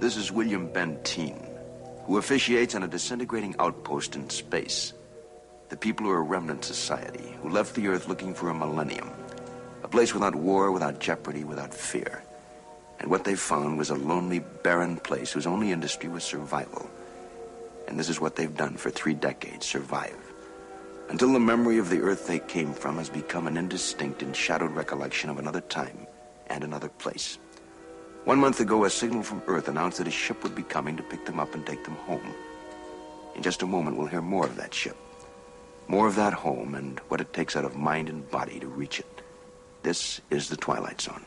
This is William Benteen, who officiates on a disintegrating outpost in space. The people are a remnant society who left the Earth looking for a millennium. A place without war, without jeopardy, without fear. And what they found was a lonely, barren place whose only industry was survival. And this is what they've done for three decades survive. Until the memory of the Earth they came from has become an indistinct and shadowed recollection of another time and another place. One month ago, a signal from Earth announced that a ship would be coming to pick them up and take them home. In just a moment, we'll hear more of that ship. More of that home and what it takes out of mind and body to reach it. This is the Twilight Zone.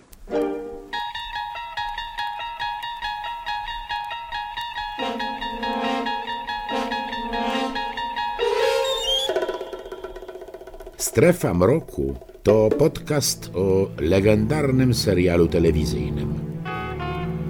Strefa Mroku to podcast o legendarnym serialu telewizyjnym.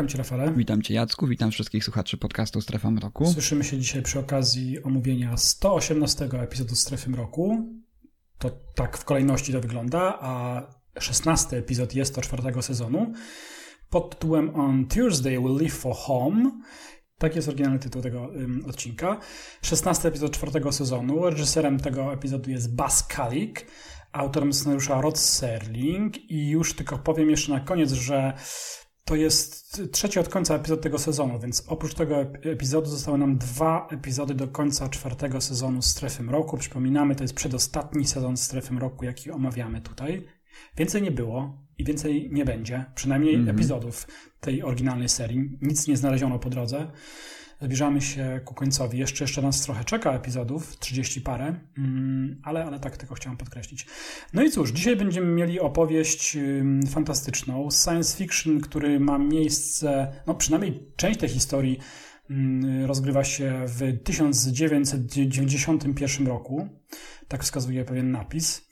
Witam Cię, Rafale. Witam Cię, Jacku. Witam wszystkich słuchaczy podcastu Strefa Mroku. Słyszymy się dzisiaj przy okazji omówienia 118 epizodu Strefy Mroku. To tak w kolejności to wygląda, a 16 epizod jest to czwartego sezonu pod tytułem On Tuesday We'll Leave for Home. Tak jest oryginalny tytuł tego um, odcinka. 16 epizod czwartego sezonu. Reżyserem tego epizodu jest Bas Kalik, autorem scenariusza Rod Serling i już tylko powiem jeszcze na koniec, że to jest trzeci od końca epizod tego sezonu, więc oprócz tego epizodu zostały nam dwa epizody do końca czwartego sezonu Strefy Mroku. Przypominamy, to jest przedostatni sezon Strefy Mroku, jaki omawiamy tutaj. Więcej nie było i więcej nie będzie, przynajmniej mm -hmm. epizodów tej oryginalnej serii. Nic nie znaleziono po drodze. Zbliżamy się ku końcowi. Jeszcze, jeszcze nas trochę czeka epizodów, 30 parę, ale, ale tak tylko chciałem podkreślić. No i cóż, dzisiaj będziemy mieli opowieść fantastyczną, science fiction, który ma miejsce, no przynajmniej część tej historii rozgrywa się w 1991 roku. Tak wskazuje pewien napis.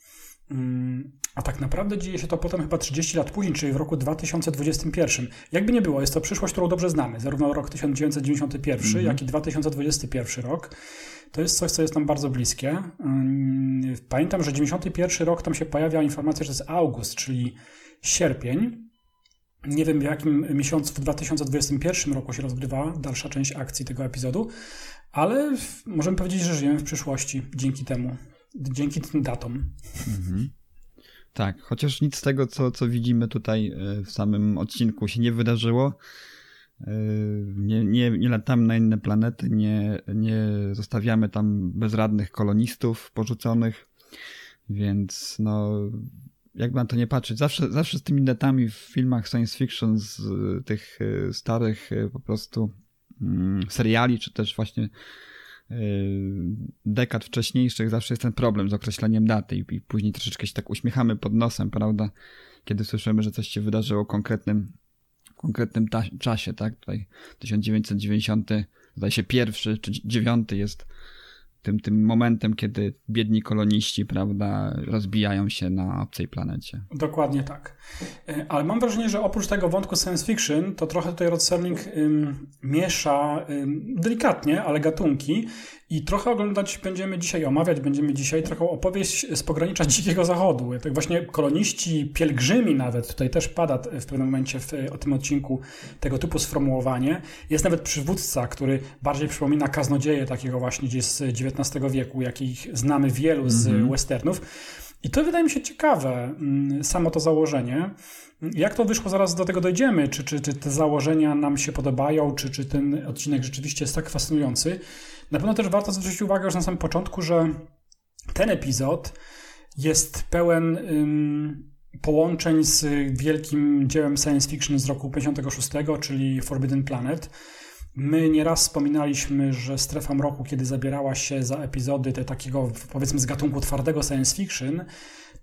A tak naprawdę dzieje się to potem chyba 30 lat później, czyli w roku 2021. Jakby nie było, jest to przyszłość, którą dobrze znamy. Zarówno rok 1991, mm -hmm. jak i 2021 rok. To jest coś, co jest nam bardzo bliskie. Pamiętam, że 91 rok tam się pojawia informacja, że to jest august, czyli sierpień. Nie wiem, w jakim miesiącu w 2021 roku się rozgrywa dalsza część akcji tego epizodu, ale możemy powiedzieć, że żyjemy w przyszłości dzięki temu, dzięki tym datom. Mm -hmm. Tak, chociaż nic z tego, co, co widzimy tutaj e, w samym odcinku się nie wydarzyło. E, nie, nie, nie latamy na inne planety, nie, nie zostawiamy tam bezradnych kolonistów porzuconych, więc no, jakby na to nie patrzeć, zawsze, zawsze z tymi datami w filmach science fiction z tych e, starych po prostu mm, seriali, czy też właśnie dekad wcześniejszych zawsze jest ten problem z określeniem daty i, później troszeczkę się tak uśmiechamy pod nosem, prawda? Kiedy słyszymy, że coś się wydarzyło konkretnym, konkretnym ta- czasie, tak? Tutaj 1990, zdaje się pierwszy czy dziewiąty jest tym, tym momentem, kiedy biedni koloniści, prawda, rozbijają się na obcej planecie. Dokładnie tak. E, ale mam wrażenie, że oprócz tego wątku science fiction, to trochę tutaj Rod Serling ym, miesza ym, delikatnie, ale gatunki i trochę oglądać będziemy dzisiaj, omawiać będziemy dzisiaj trochę opowieść z pogranicza Dzikiego Zachodu. Tak właśnie koloniści, pielgrzymi nawet, tutaj też pada w pewnym momencie w, o tym odcinku tego typu sformułowanie. Jest nawet przywódca, który bardziej przypomina kaznodzieje takiego właśnie gdzieś z XIX wieku, jakich znamy wielu z mm -hmm. westernów. I to wydaje mi się ciekawe, mm, samo to założenie. Jak to wyszło, zaraz do tego dojdziemy. Czy, czy, czy te założenia nam się podobają, czy, czy ten odcinek rzeczywiście jest tak fascynujący. Na pewno też warto zwrócić uwagę już na samym początku, że ten epizod jest pełen połączeń z wielkim dziełem science fiction z roku 56, czyli Forbidden Planet. My nieraz wspominaliśmy, że Strefa Mroku, kiedy zabierała się za epizody te takiego, powiedzmy, z gatunku twardego science fiction,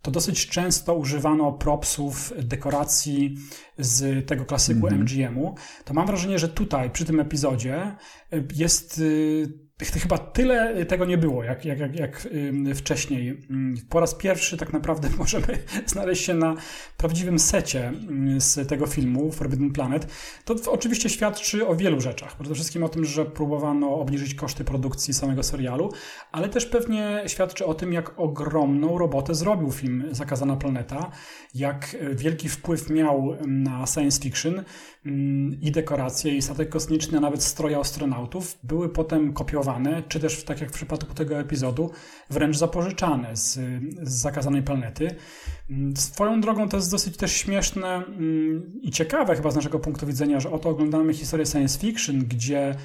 to dosyć często używano propsów, dekoracji z tego klasyku mm -hmm. MGM-u, to mam wrażenie, że tutaj, przy tym epizodzie, jest y, Chyba tyle tego nie było, jak, jak, jak, jak wcześniej. Po raz pierwszy tak naprawdę możemy znaleźć się na prawdziwym secie z tego filmu Forbidden Planet. To oczywiście świadczy o wielu rzeczach. Przede wszystkim o tym, że próbowano obniżyć koszty produkcji samego serialu, ale też pewnie świadczy o tym, jak ogromną robotę zrobił film Zakazana Planeta, jak wielki wpływ miał na science fiction i dekoracje, i statek kosmiczny, a nawet stroje astronautów były potem kopiowane, czy też, tak jak w przypadku tego epizodu, wręcz zapożyczane z, z zakazanej planety. Swoją drogą to jest dosyć też śmieszne i ciekawe chyba z naszego punktu widzenia, że oto oglądamy historię science fiction, gdzie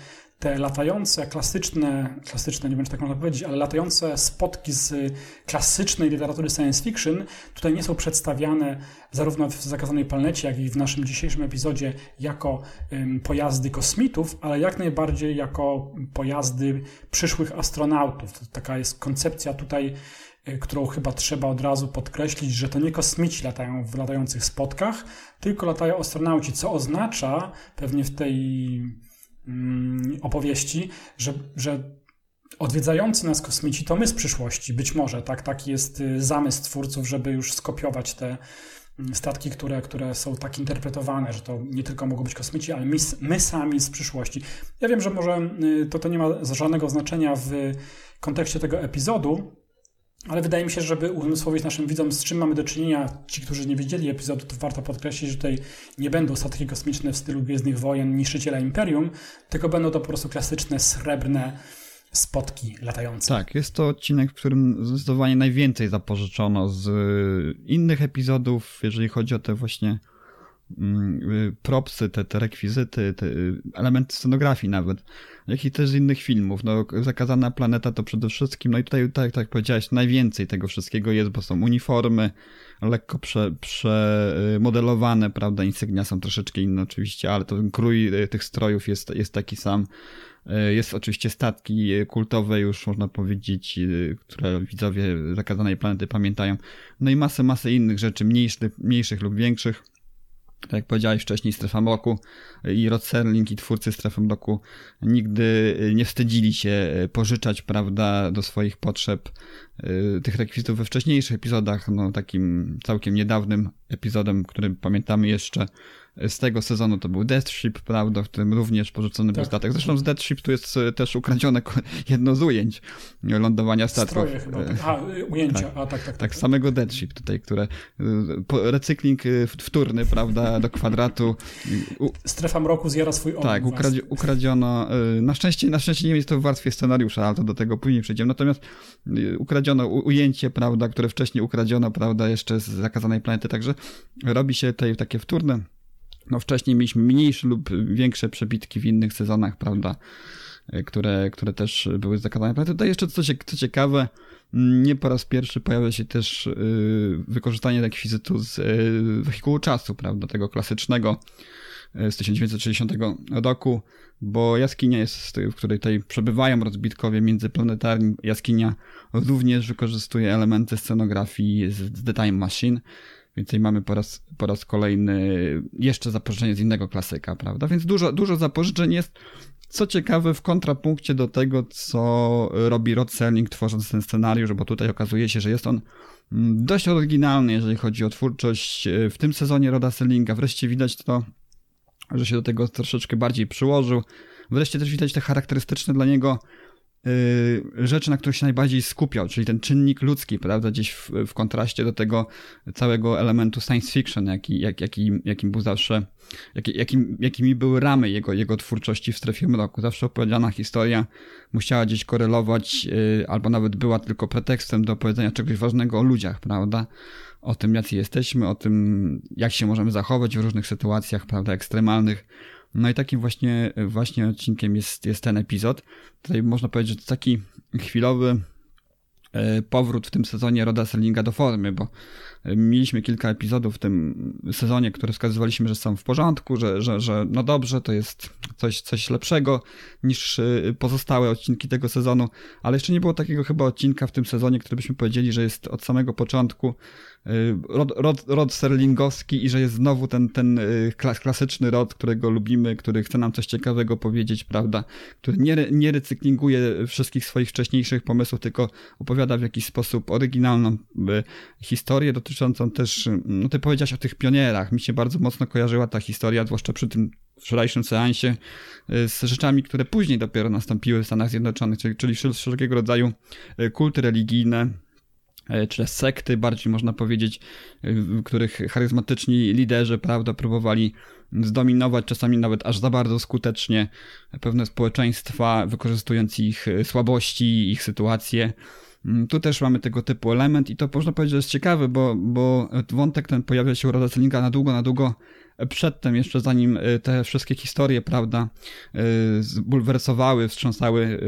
te latające, klasyczne, klasyczne, nie wiem czy tak można powiedzieć, ale latające spotki z klasycznej literatury science fiction tutaj nie są przedstawiane zarówno w Zakazanej Planecie, jak i w naszym dzisiejszym epizodzie jako pojazdy kosmitów, ale jak najbardziej jako pojazdy przyszłych astronautów. To taka jest koncepcja tutaj y, którą chyba trzeba od razu podkreślić, że to nie kosmici latają w latających spotkach, tylko latają astronauci, co oznacza pewnie w tej opowieści, że, że odwiedzający nas kosmici to my z przyszłości, być może, tak? Taki jest y, zamysł twórców, żeby już skopiować te mm, statki, które, które są tak interpretowane, że to nie tylko mogą być kosmici, ale my, my sami z przyszłości. Ja wiem, że może y, to, to nie ma żadnego znaczenia w kontekście tego epizodu, ale wydaje mi się, żeby uzmysłowić naszym widzom, z czym mamy do czynienia, ci, którzy nie widzieli epizodu, to warto podkreślić, że tutaj nie będą statki kosmiczne w stylu Gwiezdnych Wojen, Niszczyciela Imperium, tylko będą to po prostu klasyczne, srebrne spotki latające. Tak, jest to odcinek, w którym zdecydowanie najwięcej zapożyczono z innych epizodów, jeżeli chodzi o te właśnie mm, y, propsy, te, te rekwizyty, te y, elementy scenografii nawet jak i też z innych filmów. No, Zakazana Planeta to przede wszystkim, no i tutaj, tak, tak jak powiedziałeś, najwięcej tego wszystkiego jest, bo są uniformy, lekko prze, przemodelowane, prawda, insygnia są troszeczkę inne oczywiście, ale to krój e, tych strojów jest, jest taki sam. E, jest oczywiście statki kultowe już, można powiedzieć, e, które widzowie Zakazanej Planety pamiętają. No i masę, masę innych rzeczy, mniejszych, mniejszych lub większych tak jak powiedziałeś wcześniej, Strefa Mroku i Rod Serling i twórcy Strefy Mroku nigdy nie wstydzili się pożyczać, prawda, do swoich potrzeb y, tych rekwizytów we wcześniejszych epizodach, no takim całkiem niedawnym epizodem, który pamiętamy jeszcze z tego sezonu to był Deathship, prawda, w którym również porzucony tak. był statek. Zresztą z Deathship tu jest e, też ukradzione jedno z ujęć lądowania statków. Stroje chyba. Tak. A, ujęcia, tak, a tak, tak, tak. Tak, samego Deathship tutaj, które e, recykling e, wtórny, prawda, do kwadratu. Strefa mroku zjara swój ogon. Tak, ukradzio, ukradziono, na szczęście, na szczęście nie jest to w warstwie scenariusza, ale to do tego później przejdziemy. Natomiast ukradziono ujęcie, prawda, które wcześniej ukradziono, prawda, jeszcze z zakazanej planety, także robi się tutaj takie wtórne no wcześniej mieliśmy mniejsze lub większe przebitki w innych sezonach, prawda, które, które też były zakazane. Ale tutaj jeszcze co, co ciekawe, nie po raz pierwszy pojawia się też y, wykorzystanie rekwizytu z y, wehikułu czasu, prawda, tego klasycznego z 1960 roku, bo jaskinia jest, w której tutaj przebywają rozbitkowie międzyplanetarni, jaskinia również wykorzystuje elementy scenografii z The Time Machine, więc mamy po raz, po raz kolejny jeszcze zapożyczenie z innego klasyka, prawda? Więc dużo, dużo zapożyczeń jest. Co ciekawe, w kontrapunkcie do tego, co robi Rod Serling tworząc ten scenariusz, bo tutaj okazuje się, że jest on mm, dość oryginalny, jeżeli chodzi o twórczość w tym sezonie Roda Serlinga. Wreszcie widać to, że się do tego troszeczkę bardziej przyłożył. Wreszcie też widać te charakterystyczne dla niego rzeczy, na których się najbardziej skupiał, czyli ten czynnik ludzki, prawda, gdzieś w, w kontraście do tego całego elementu science fiction, jaki, jak, jaki, jakim był zawsze, jak, jakim, jakimi były ramy jego, jego twórczości w strefie mroku. Zawsze opowiedziana historia musiała gdzieś korelować, yy, albo nawet była tylko pretekstem do opowiedzenia czegoś ważnego o ludziach, prawda, o tym, jacy jesteśmy, o tym, jak się możemy zachować w różnych sytuacjach, prawda, ekstremalnych, no i takim właśnie, właśnie odcinkiem jest, jest ten epizod. Tutaj można powiedzieć, że to taki chwilowy e, powrót w tym sezonie Roda Serlinga do formy, bo e, mieliśmy kilka epizodów w tym sezonie, które wskazywaliśmy, że są w porządku, że, że, że no dobrze, to jest coś, coś lepszego niż e, pozostałe odcinki tego sezonu, ale jeszcze nie było takiego chyba odcinka w tym sezonie, który byśmy powiedzieli, że jest od samego początku rod, rod, rod serlingowski i że jest znowu ten, ten klasyczny rod, którego lubimy, który chce nam coś ciekawego powiedzieć, prawda, który nie, nie recyklinguje wszystkich swoich wcześniejszych pomysłów, tylko opowiada w jakiś sposób oryginalną historię dotyczącą też, no ty powiedziałeś o tych pionierach, mi się bardzo mocno kojarzyła ta historia, zwłaszcza przy tym wczorajszym seansie y, z rzeczami, które później dopiero nastąpiły w Stanach Zjednoczonych, czyli, czyli wszelkiego rodzaju y, kulty religijne, y, czy sekty, bardziej można powiedzieć, których charyzmatyczni liderzy, prawda, próbowali zdominować, czasami nawet aż za bardzo skutecznie pewne społeczeństwa, wykorzystując ich słabości, ich sytuacje. Mm, tu też mamy tego typu element i to można powiedzieć, że jest ciekawy, bo, bo wątek ten pojawia się u Roda na długo, na długo przedtem, jeszcze zanim y, te wszystkie historie, prawda, y, zbulwersowały, wstrząsały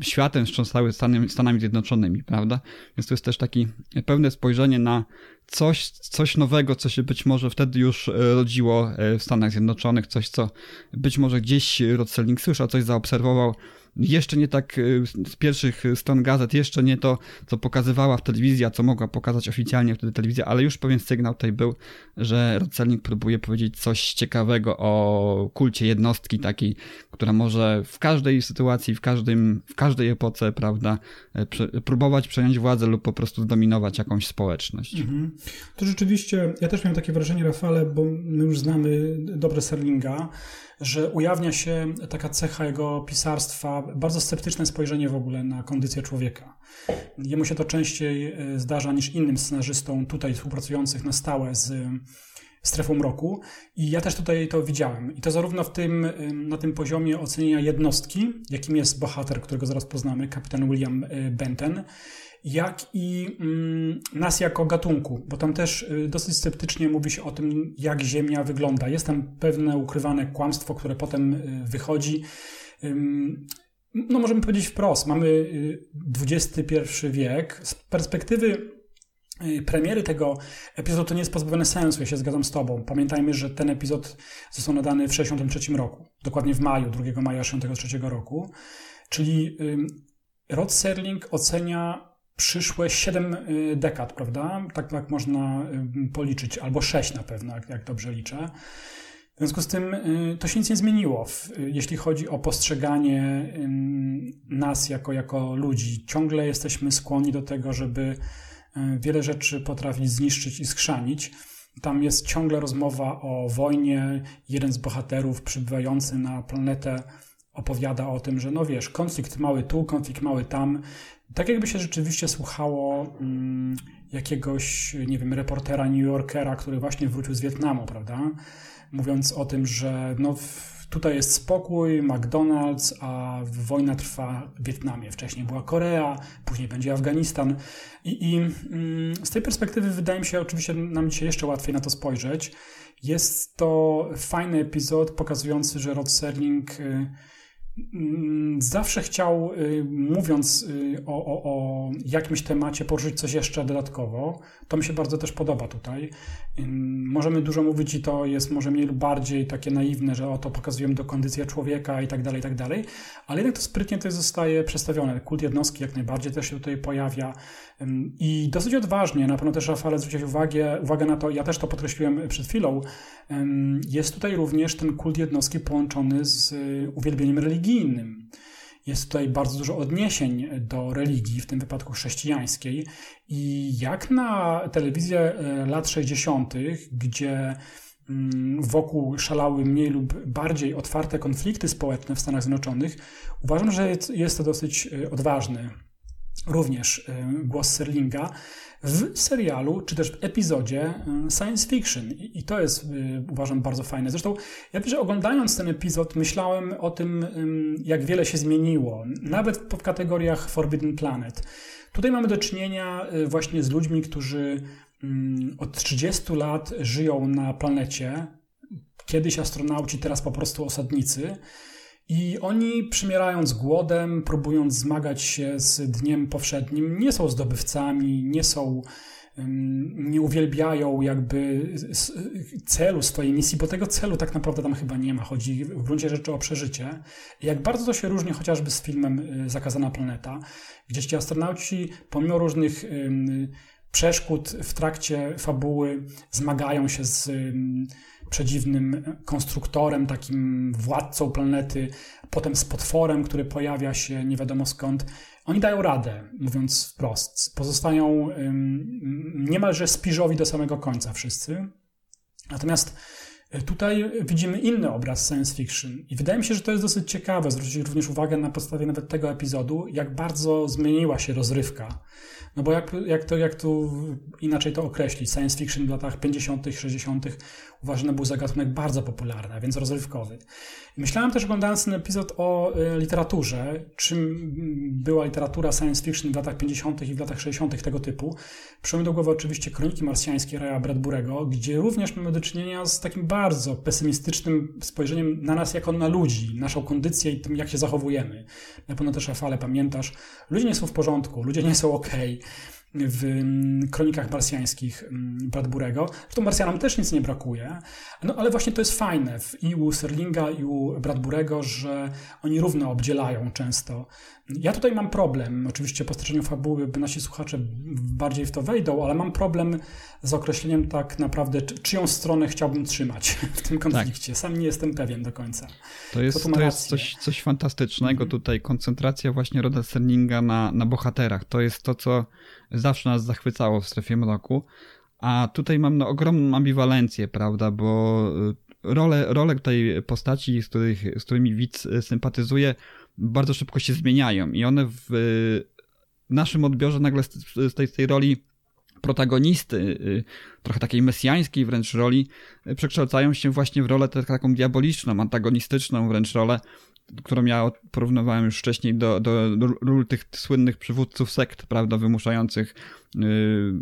y, światem, wstrząsały Stanami, Stanami Zjednoczonymi, prawda? Więc to jest też takie pełne spojrzenie na coś, coś nowego, co się być może wtedy już rodziło w Stanach Zjednoczonych, coś, co być może gdzieś Rod Serling słyszał, coś zaobserwował, jeszcze nie tak y, z pierwszych stron gazet, jeszcze nie to, co pokazywała w telewizji, a co mogła pokazać oficjalnie wtedy telewizja, ale już pewien sygnał tutaj był, że Rocelnik próbuje powiedzieć coś ciekawego o kulcie jednostki takiej, która może w każdej sytuacji, w, każdym, w każdej epoce, prawda, e, próbować przejąć władzę lub po prostu zdominować jakąś społeczność. Mhm. To rzeczywiście, ja też miałem takie wrażenie, Rafale, bo my już znamy dobre Serlinga, że ujawnia się taka cecha jego pisarstwa, bardzo sceptyczne spojrzenie w ogóle na kondycję człowieka. Jemu się to częściej e, zdarza niż innym scenarzystom tutaj współpracujących na stałe z strefą mroku. I ja też tutaj to widziałem. I to zarówno w tym, na tym poziomie ocenienia jednostki, jakim jest bohater, którego zaraz poznamy, kapitan William e, Benton, jak i mm, nas jako gatunku, bo tam też y, dosyć sceptycznie mówi się o tym, jak Ziemia wygląda. Jest tam pewne ukrywane kłamstwo, które potem y, wychodzi. No, możemy powiedzieć wprost, mamy XXI y, wiek. Z perspektywy premiery tego epizodu to nie jest pozbawione sensu, ja się zgadzam z Tobą. Pamiętajmy, że ten epizod został nadany w 1963 roku, dokładnie w maju, 2 maja 1963 roku. Czyli Rod Serling ocenia przyszłe 7 y, dekad, prawda? Tak, tak można y, policzyć, albo 6 na pewno, jak, jak dobrze liczę. W związku z tym y, to się nic nie zmieniło, jeśli chodzi o postrzeganie nas jako, jako ludzi. Ciągle jesteśmy skłonni do tego, żeby wiele rzeczy potrafić zniszczyć i skrzanić. Tam jest ciągle rozmowa o wojnie. Jeden z bohaterów przybywający na planetę opowiada o tym, że no wiesz, konflikt mały tu, konflikt mały tam. Tak jakby się rzeczywiście słuchało mm, jakiegoś, nie wiem, reportera New Yorkera, który właśnie wrócił z Wietnamu, prawda? Mówiąc o tym, że no, tutaj jest spokój, McDonald's, a wojna trwa w Wietnamie. Wcześniej była Korea, później będzie Afganistan. I, i mm, z tej perspektywy wydaje mi się, oczywiście nam dzisiaj jeszcze łatwiej na to spojrzeć. Jest to fajny epizod pokazujący, że Rod Serling y, zawsze chciał, y, mówiąc y, o, o, o, jakimś temacie, poruszyć coś jeszcze dodatkowo. To mi się bardzo też podoba tutaj. Możemy dużo mówić i to jest może mniej lub bardziej takie naiwne, że oto pokazujemy do kondycję człowieka i tak dalej, i tak dalej, ale jednak to sprytnie to zostaje przedstawione. Kult jednostki jak najbardziej też się tutaj pojawia i dosyć odważnie, na pewno też Rafale zwrócić uwagę, uwagę na to, ja też to podkreśliłem przed chwilą, jest tutaj również ten kult jednostki połączony z y, uwielbieniem religijnym. Jest tutaj bardzo dużo odniesień do religii, w tym wypadku chrześcijańskiej. I jak na telewizję e, lat 60., gdzie mm, wokół szalały mniej lub bardziej otwarte konflikty społeczne w Stanach Zjednoczonych, uważam, że jest to dosyć e, odważny również e, głos Serlinga w serialu, czy też w epizodzie science fiction. I to jest, uważam, bardzo fajne. Zresztą ja że oglądając ten epizod myślałem o tym, jak wiele się zmieniło, nawet w kategoriach Forbidden Planet. Tutaj mamy do czynienia y, właśnie z ludźmi, którzy od 30 lat żyją na planecie. Kiedyś astronauci, teraz po prostu osadnicy. I oni przymierając głodem, próbując zmagać się z dniem powszednim, nie są zdobywcami, nie są, nie uwielbiają jakby celu swojej misji, bo tego celu tak naprawdę tam chyba nie ma. Chodzi w gruncie rzeczy o przeżycie. Jak bardzo to się różni chociażby z filmem y, Zakazana Planeta, gdzie ci astronauci, pomimo różnych przeszkód w trakcie fabuły, zmagają się z przedziwnym konstruktorem, takim władcą planety, potem z potworem, który pojawia się nie wiadomo skąd. Oni dają radę, mówiąc wprost. Pozostają niemalże spiżowi do samego końca wszyscy. Natomiast Tutaj widzimy inny obraz science fiction i wydaje mi się, że to jest dosyć ciekawe zwrócić również uwagę na podstawie nawet tego epizodu, jak bardzo zmieniła się rozrywka no bo jak, jak, to, jak tu inaczej to określić? Science fiction w latach 50., 60. uważany był za gatunek bardzo popularny, a więc rozrywkowy. Myślałem też oglądając ten epizod o y, literaturze, czym była literatura science fiction w latach 50. i w latach 60. tego typu. Przyszło do głowy oczywiście Kroniki Marsjańskie Raya Bradburego, gdzie również mamy do czynienia z takim bardzo pesymistycznym spojrzeniem na nas jako na ludzi, naszą kondycję i tym, jak się zachowujemy. Na pewno też Rafale pamiętasz, ludzie nie są w porządku, ludzie nie są ok w mm, kronikach marsjańskich mm, Bradburego. Zresztą Marsjanom też nic nie brakuje, no ale właśnie to jest fajne w, i u Serlinga, i u Bradburego, że oni równo obdzielają często. Ja tutaj mam problem, oczywiście po streszczeniu fabuły by nasi słuchacze bardziej w to wejdą, ale mam problem z określeniem tak naprawdę, czyją stronę chciałbym trzymać w tym konflikcie. Tak. Sam nie jestem pewien do końca. To jest, to, to jest coś, coś fantastycznego mm -hmm. tutaj, koncentracja właśnie Roda Serlinga na, na bohaterach. To jest to, co zawsze nas zachwycało w strefie mroku. A tutaj mam no, ogromną ambiwalencję, prawda, bo y, role, role tej postaci, z, których, z którymi widz y, sympatyzuje, bardzo szybko się zmieniają i one w naszym odbiorze nagle z tej, z tej roli protagonisty, y, trochę takiej mesjańskiej wręcz roli, przekształcają się właśnie w rolę taką diaboliczną, antagonistyczną wręcz rolę, którą ja porównywałem już wcześniej do, do, ról tych słynnych przywódców sekt, prawda, wymuszających yy,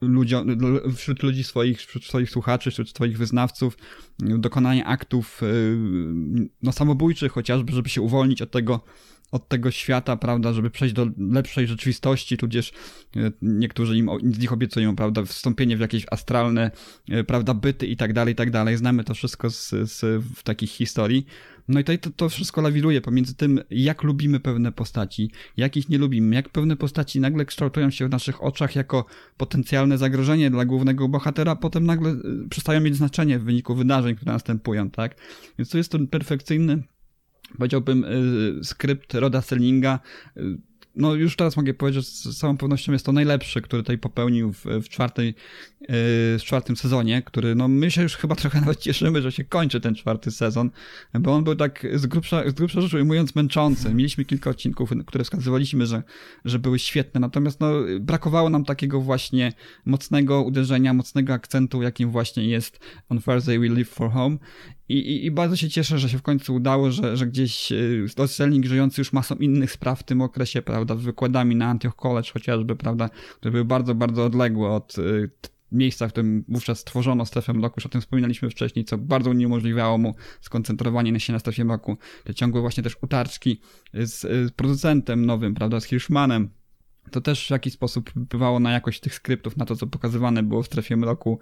ludziom, wśród ludzi swoich, wśród swoich słuchaczy, wśród swoich wyznawców yy, dokonanie aktów yy, no, samobójczych chociażby, żeby się uwolnić od tego od tego świata, prawda, żeby przejść do lepszej rzeczywistości, tudzież e, niektórzy im z nich obiecują, prawda, wstąpienie w jakieś astralne, e, prawda, byty i tak dalej, i tak dalej. Znamy to wszystko z, z w takich historii. No i to, to wszystko lawiruje pomiędzy tym, jak lubimy pewne postaci, jak ich nie lubimy, jak pewne postaci nagle kształtują się w naszych oczach jako potencjalne zagrożenie dla głównego bohatera, potem nagle e, przestają mieć znaczenie w wyniku wydarzeń, które następują, tak? Więc to jest ten perfekcyjny powiedziałbym, y, skrypt Roda Sellinga y, no już teraz mogę powiedzieć, że z całą pewnością jest to najlepszy, który tutaj popełnił w, w, czwartej, yy, w czwartym sezonie, który no my się już chyba trochę nawet cieszymy, że się kończy ten czwarty sezon, bo on był tak z grubsza, z grubsza rzecz ujmując męczący. Mieliśmy kilka odcinków, które wskazywaliśmy, że, że były świetne, natomiast no brakowało nam takiego właśnie mocnego uderzenia, mocnego akcentu, jakim właśnie jest On Thursday We Live for Home i, i, I, bardzo się cieszę, że się w końcu udało, że, że gdzieś Selling żyjący już masą innych spraw w tym okresie, prawda, wykładami na Antioch College chociażby, prawda, które były bardzo, bardzo odległe od y, miejsca, w którym wówczas stworzono strefę mroku, już o tym wspominaliśmy wcześniej, co bardzo uniemożliwiało mu skoncentrowanie się na strefie mroku. Te ciągłe właśnie też utarczki z, z producentem nowym, prawda, z Hirschmanem, to też w jakiś sposób wpływało na jakość tych skryptów, na to, co pokazywane było w strefie mroku.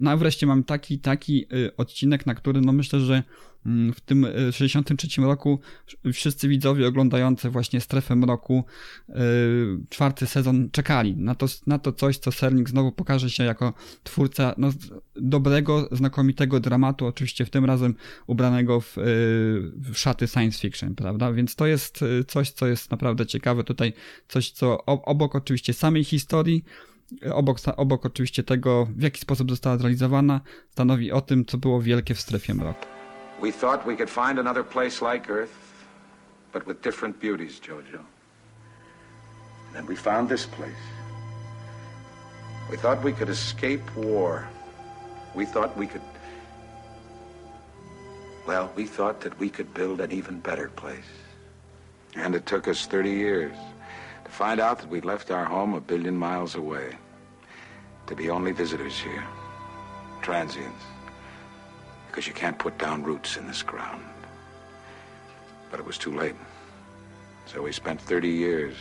No a wreszcie mam taki, taki y, odcinek, na który no myślę, że w tym 63 e, roku wszyscy widzowie oglądający właśnie Strefę Mroku e, czwarty sezon czekali na to, na to coś, co Serling znowu pokaże się jako twórca no, dobrego, znakomitego dramatu, oczywiście w tym razem ubranego w, e, w szaty science fiction, prawda? Więc to jest coś, co jest naprawdę ciekawe tutaj, coś, co obok oczywiście samej historii, obok, obok oczywiście tego, w jaki sposób została zrealizowana, stanowi o tym, co było wielkie w Strefie Mroku. We thought we could find another place like Earth, but with different beauties, Jojo. And then we found this place. We thought we could escape war. We thought we could. Well, we thought that we could build an even better place. And it took us 30 years to find out that we'd left our home a billion miles away. To be only visitors here, transients because you can't put down roots in this ground. But it was too late. So we spent 30 years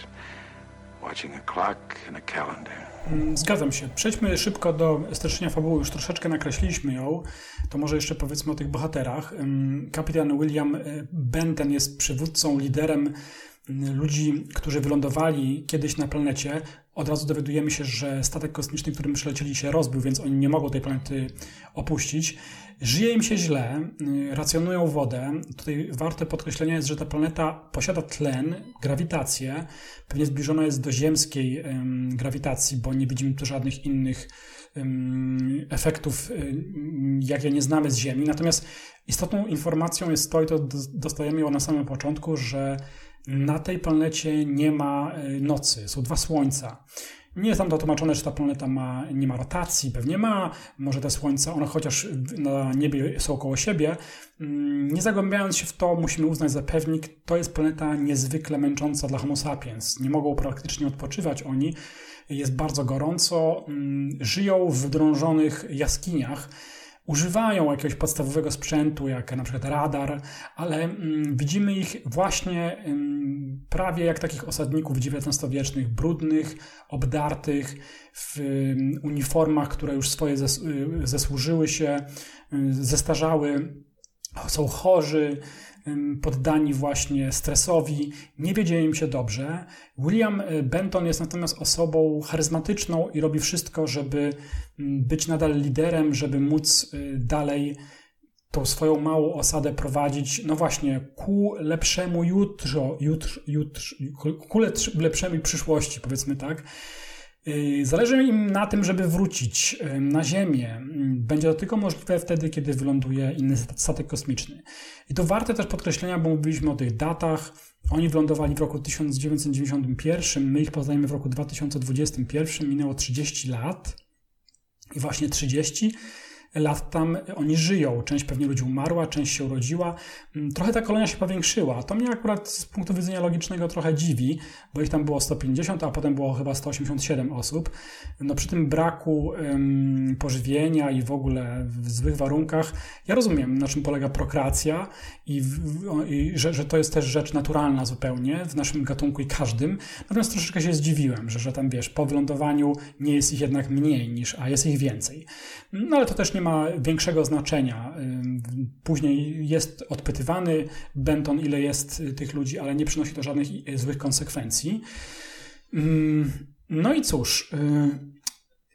watching a clock and a calendar. Mm, zgadzam się. Przejdźmy szybko do streszczenia fabuły. Już troszeczkę nakreśliliśmy ją. To może jeszcze powiedzmy o tych bohaterach. Kapitan William e, Benton jest przywódcą, liderem ludzi, którzy wylądowali kiedyś na planecie. od razu dowiadujemy się, że statek kosmiczny, którym przylecieli się rozbił, więc oni nie mogą tej planety opuścić. Żyje im się źle, y, racjonują wodę. Tutaj warte podkreślenia jest, że ta planeta posiada tlen, grawitację. Pewnie zbliżona jest do ziemskiej grawitacji, bo nie widzimy tu żadnych innych efektów, y, jakie nie znamy z Ziemi. Natomiast istotną informacją jest to, i to dostajemy ją na samym początku, że na tej planecie nie ma y, nocy, są dwa słońca. Nie jest tam dotłumaczone, czy ta planeta ma, nie ma rotacji, pewnie ma, może te słońca, one chociaż na niebie są koło siebie. Mm, nie zagłębiając się w to, musimy uznać za pewnik, to jest planeta niezwykle męcząca dla Homo sapiens. Nie mogą praktycznie odpoczywać oni. Jest bardzo gorąco, mm, żyją w drążonych jaskiniach używają jakiegoś podstawowego sprzętu, jak na przykład radar, ale mm, widzimy ich właśnie mm, prawie jak takich osadników XIX-wiecznych, brudnych, obdartych, w mm, uniformach, które już swoje zes y, się, y, zestarzały, są chorzy, poddani właśnie stresowi, nie wiedzie im się dobrze. William y, Benton jest natomiast osobą charyzmatyczną i robi wszystko, żeby być nadal liderem, żeby móc y, dalej tą swoją małą osadę prowadzić, no właśnie, ku lepszemu jutro, jutr, jutr, ku lepszej przyszłości, powiedzmy tak. Y, zależy im na tym, żeby wrócić y, na Ziemię. Będzie to tylko możliwe wtedy, kiedy wyląduje inny statek kosmiczny. I to warte też podkreślenia, bo mówiliśmy o tych datach. Oni wylądowali w roku 1991, my ich poznajemy w roku 2021, minęło 30 lat. I właśnie 30 lat tam oni żyją. Część pewnie ludzi umarła, część się urodziła. Mm, trochę ta kolonia się powiększyła. To mnie akurat z punktu widzenia logicznego trochę dziwi, bo ich tam było 150, a potem było chyba 187 osób. No przy tym braku ym, pożywienia i w ogóle w złych warunkach, ja rozumiem, na czym polega prokreacja i, w, i że, że to jest też rzecz naturalna zupełnie w naszym gatunku i każdym. Natomiast troszeczkę się zdziwiłem, że, że tam wiesz, po wylądowaniu nie jest ich jednak mniej niż, a jest ich więcej. No ale to też nie ma większego znaczenia. Później jest odpytywany Benton, ile jest y, tych ludzi, ale nie przynosi to żadnych y, złych konsekwencji. No i cóż, y,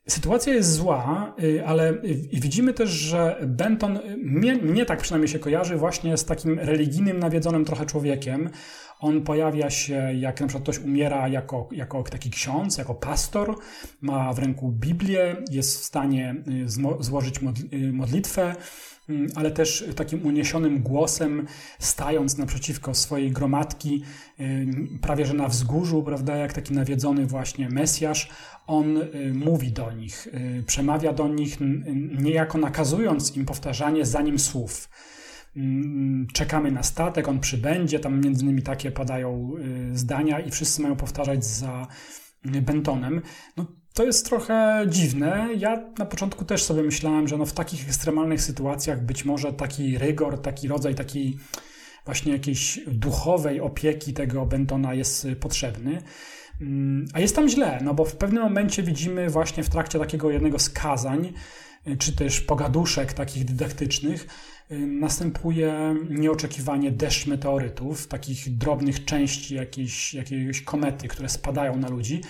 Sytuacja jest zła, ale widzimy też, że Benton, mnie, mnie, tak przynajmniej się kojarzy, właśnie z takim religijnym, nawiedzonym trochę człowiekiem. On pojawia się, jak na przykład ktoś umiera jako, jako taki ksiądz, jako pastor, ma w ręku Biblię, jest w stanie y, złożyć y, modlitwę, mm, ale też takim uniesionym głosem, stając naprzeciwko swojej gromadki, y, prawie że na wzgórzu, prawda, jak taki nawiedzony właśnie Mesjasz, on mówi do nich, przemawia do nich, niejako nakazując im powtarzanie za nim słów. Mm, czekamy na statek, on przybędzie, tam między innymi takie padają y, zdania i wszyscy mają powtarzać za y, Bentonem. No, to jest trochę dziwne. Ja na początku też sobie myślałem, że no w takich ekstremalnych sytuacjach być może taki rygor, taki rodzaj takiej właśnie jakiejś duchowej opieki tego Bentona jest y, potrzebny. Mm, a jest tam źle, no bo w pewnym momencie widzimy właśnie w trakcie takiego jednego z kazań, czy też pogaduszek takich dydaktycznych, następuje nieoczekiwanie deszcz meteorytów, takich drobnych części jakiejś, jakiejś komety, które spadają na ludzi.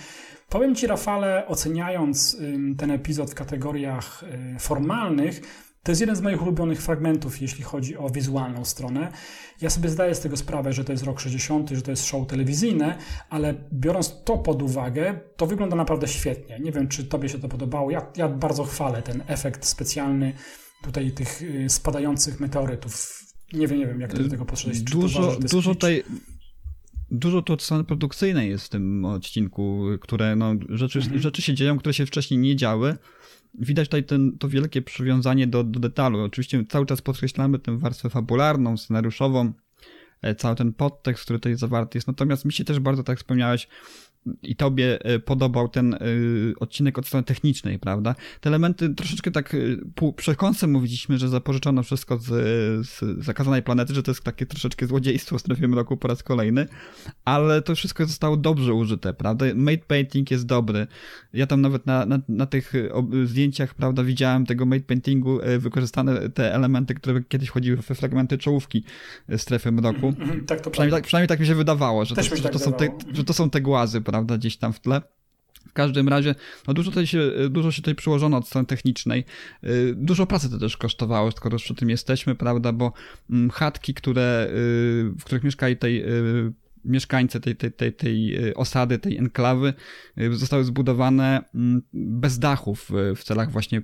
Powiem Ci, Rafale, oceniając ten epizod w kategoriach y, formalnych, to jest jeden z moich ulubionych fragmentów, jeśli chodzi o wizualną stronę. Ja sobie zdaję z tego sprawę, że to jest rok 60, że to jest show telewizyjne, ale biorąc to pod uwagę, to wygląda naprawdę świetnie. Nie wiem, czy Tobie się to podobało. Ja, ja bardzo chwalę ten efekt specjalny tutaj tych y, spadających meteorytów. Nie wiem, nie wiem, jak do tego podszedłeś. Dużo, uważasz, dużo tej dużo tu od strony produkcyjnej jest w tym odcinku, które no, rzeczy, mhm. rzeczy się dzieją, które się wcześniej nie działy. Widać tutaj ten, to wielkie przywiązanie do, do detalu. Oczywiście cały czas podkreślamy tę warstwę fabularną, scenariuszową, e, cały ten podtekst, który tutaj zawarty jest. Natomiast mi się też bardzo, tak wspomniałeś, i tobie e, podobał ten e, odcinek od strony technicznej, prawda? Te elementy troszeczkę tak e, pół przekąsem mówiliśmy, że zapożyczono wszystko z, z zakazanej planety, że to jest takie troszeczkę złodziejstwo w strefie mroku po raz kolejny, ale to wszystko zostało dobrze użyte, prawda? Made painting jest dobry. Ja tam nawet na, na, na tych zdjęciach, prawda, widziałem tego made paintingu wykorzystane te elementy, które kiedyś wchodziły we fragmenty czołówki strefy mroku. Tak to przynajmniej, tak, przynajmniej tak mi się wydawało, że, to, że, tak to, są te, że to są te głazy, prawda, gdzieś tam w tle. W każdym razie, no dużo, tutaj się, dużo się tutaj przyłożono od strony technicznej. Y, dużo pracy to też kosztowało, skoro już przy tym jesteśmy, prawda, bo mm, chatki, które, y, w których mieszkali tej y, mieszkańcy tej, tej, tej, tej y, osady, tej enklawy y, zostały zbudowane mm, bez dachów y, w celach właśnie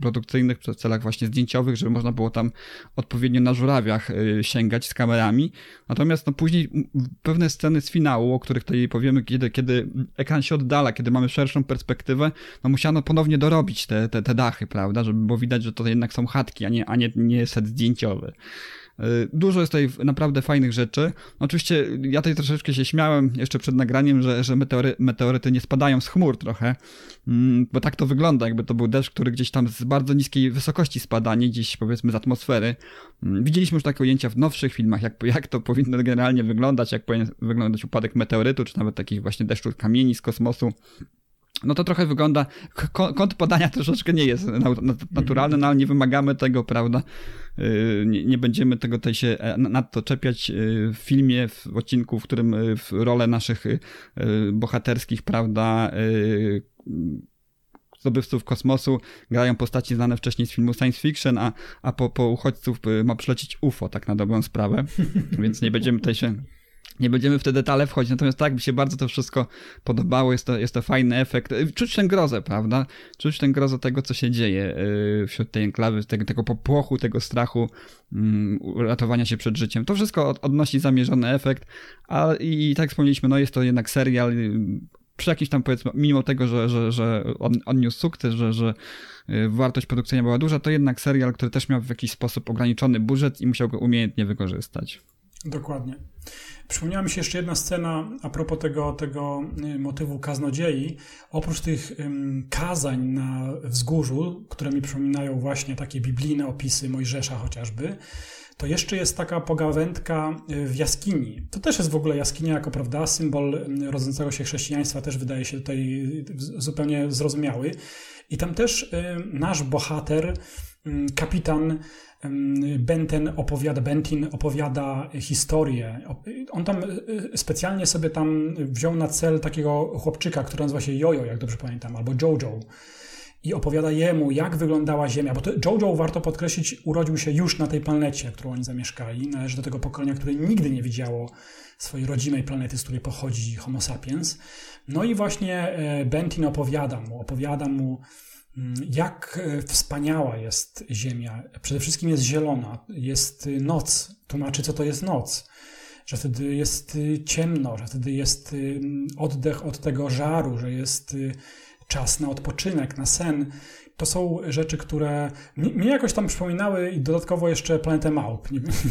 produkcyjnych, w celach właśnie zdjęciowych, żeby można było tam odpowiednio na żurawiach sięgać z kamerami. Natomiast no, później pewne sceny z finału, o których tutaj powiemy, kiedy, kiedy ekran się oddala, kiedy mamy szerszą perspektywę, no musiano ponownie dorobić te, te, te dachy, prawda, żeby było widać, że to jednak są chatki, a nie, a nie, nie set zdjęciowy. Y, dużo jest tutaj naprawdę fajnych rzeczy. Oczywiście ja tutaj troszeczkę się śmiałem jeszcze przed nagraniem, że, że meteory, meteoryty nie spadają z chmur trochę, mm, bo tak to wygląda, jakby to był deszcz, który gdzieś tam z bardzo niskiej wysokości spada, nie gdzieś powiedzmy z atmosfery. Mm, widzieliśmy już takie ujęcia w nowszych filmach, jak, jak to powinno generalnie wyglądać, jak powinien wyglądać upadek meteorytu, czy nawet takich właśnie deszczu kamieni z kosmosu no to trochę wygląda, kąt podania troszeczkę nie jest naturalny, no ale nie wymagamy tego, prawda? Y, nie, będziemy tego tutaj się e, nadto czepiać y, w filmie, w odcinku, w którym y, w rolę naszych bohaterskich, prawda, zdobywców kosmosu grają postaci znane wcześniej z filmu science fiction, a, a po, po uchodźców ma przylecieć UFO, tak na dobrą sprawę, więc nie będziemy tutaj się nie będziemy w te detale wchodzić, natomiast tak, mi się bardzo to wszystko podobało, jest to, jest to fajny efekt. Czuć tę grozę, prawda? Czuć tę grozę tego, co się dzieje y, wśród tej enklawy, tego, tego popłochu, tego strachu, um, uratowania się przed życiem. To wszystko odnosi zamierzony efekt, a i tak jak wspomnieliśmy, no jest to jednak serial y, przy jakimś tam powiedzmy, mimo tego, że, że, że on, odniósł sukces, że, że y, wartość produkcyjna była duża, to jednak serial, który też miał w jakiś sposób ograniczony budżet i musiał go umiejętnie wykorzystać. Dokładnie. Przypomniała mi się jeszcze jedna scena a propos tego, tego y, motywu kaznodziei. Oprócz tych kazań na wzgórzu, które mi przypominają właśnie takie biblijne opisy Mojżesza chociażby, to jeszcze jest taka pogawędka y, w jaskini. To też jest w ogóle jaskinia jako, prawda, symbol rodzącego się chrześcijaństwa też wydaje się tutaj zupełnie zrozumiały. I tam też y, nasz bohater, kapitan Benten opowiada, Bentin opowiada historię. On tam y, y, specjalnie sobie tam wziął na cel takiego chłopczyka, który nazywa się Jojo, jak dobrze pamiętam, albo Jojo. I opowiada jemu, jak wyglądała Ziemia. Bo to Jojo, warto podkreślić, urodził się już na tej planecie, którą oni zamieszkali. Należy do tego pokolenia, które nigdy nie widziało swojej rodzimej planety, z której pochodzi Homo sapiens. No i właśnie e, Bentin opowiada mu, opowiada mu jak e, wspaniała jest Ziemia. Przede wszystkim jest zielona, jest y, noc. Tłumaczy, co to jest noc. Że wtedy jest y, ciemno, że wtedy jest y, oddech od tego żaru, że jest czas na odpoczynek, na sen. To są rzeczy, które mi, jakoś tam przypominały i dodatkowo jeszcze planetę małp.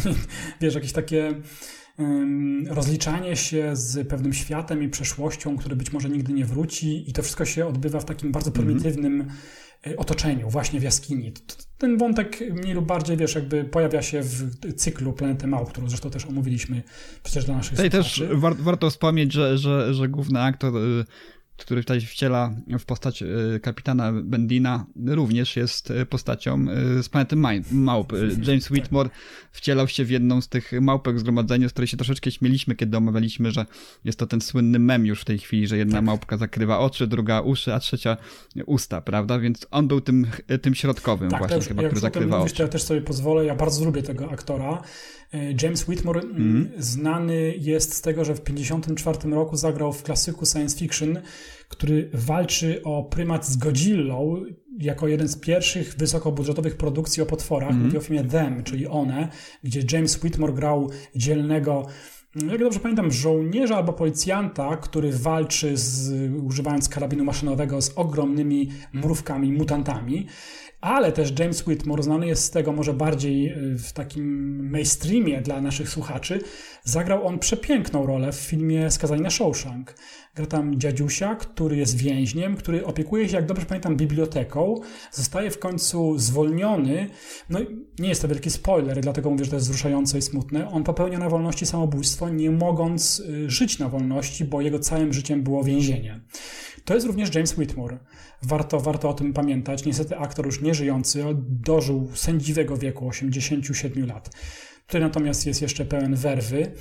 Wiesz, jakieś takie rozliczanie się z pewnym światem i przeszłością, który być może nigdy nie wróci, i to wszystko się odbywa w takim bardzo mhm. prymitywnym e, otoczeniu, właśnie w jaskini. Ten wątek mniej lub bardziej, wiesz, jakby pojawia się w cyklu Planety Małp, którą zresztą też omówiliśmy przecież dla naszych Tutaj też war, warto wspomnieć, że, że, że główny aktor y, który tutaj wciela w postać y, kapitana Bendina, również jest y, postacią y, z planety Małp. James Whitmore wcielał się w jedną z tych małpek zgromadzenia, z której się troszeczkę śmieliśmy, kiedy omawialiśmy, że jest to ten słynny mem już w tej chwili, że jedna tak. małpka zakrywa oczy, druga uszy, a trzecia usta, prawda? Więc on był tym, tym środkowym tak, właśnie też, chyba, który zakrywa mówisz, oczy. Ja też sobie pozwolę, ja bardzo lubię tego aktora. James Whitmore mm. znany jest z tego, że w 1954 roku zagrał w klasyku science fiction, który walczy o prymat z Godzillą jako jeden z pierwszych wysokobudżetowych produkcji o potworach. Mm. Mówię o filmie Them, czyli One, gdzie James Whitmore grał dzielnego jak dobrze pamiętam, żołnierza albo policjanta, który walczy z, używając karabinu maszynowego z ogromnymi mrówkami, mutantami. Ale też James Whitmore, znany jest z tego może bardziej y, w takim mainstreamie dla naszych słuchaczy, zagrał on przepiękną rolę w filmie Skazani na Shawshank. Gra tam dziadziusia, który jest więźniem, który opiekuje się, jak dobrze pamiętam, biblioteką. Zostaje w końcu zwolniony. No nie jest to wielki spoiler, dlatego mówię, że to jest wzruszające i smutne. On popełnia na wolności samobójstwo, nie mogąc y, żyć na wolności, bo jego całym życiem było więzienie. To jest również James Whitmore. Warto, warto o tym pamiętać. Niestety aktor już nieżyjący, dożył sędziwego wieku 87 lat. Tutaj natomiast jest jeszcze pełen werwy.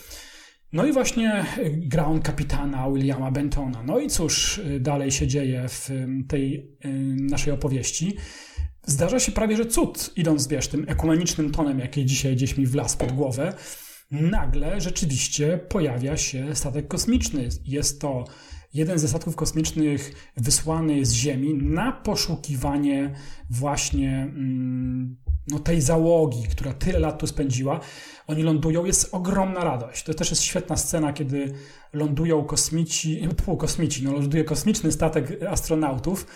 No i właśnie gra on kapitana Williama Bentona. No i cóż dalej się dzieje w tej naszej opowieści? Zdarza się prawie, że cud, idąc, wiesz, tym ekumenicznym tonem, jaki dzisiaj gdzieś mi wlazł pod głowę, nagle rzeczywiście pojawia się statek kosmiczny. Jest to jeden ze statków kosmicznych wysłany z Ziemi na poszukiwanie właśnie mm, no, tej załogi, która tyle lat tu spędziła. Oni lądują, jest ogromna radość. To też jest świetna scena, kiedy lądują kosmici, pół kosmici, no ląduje kosmiczny statek astronautów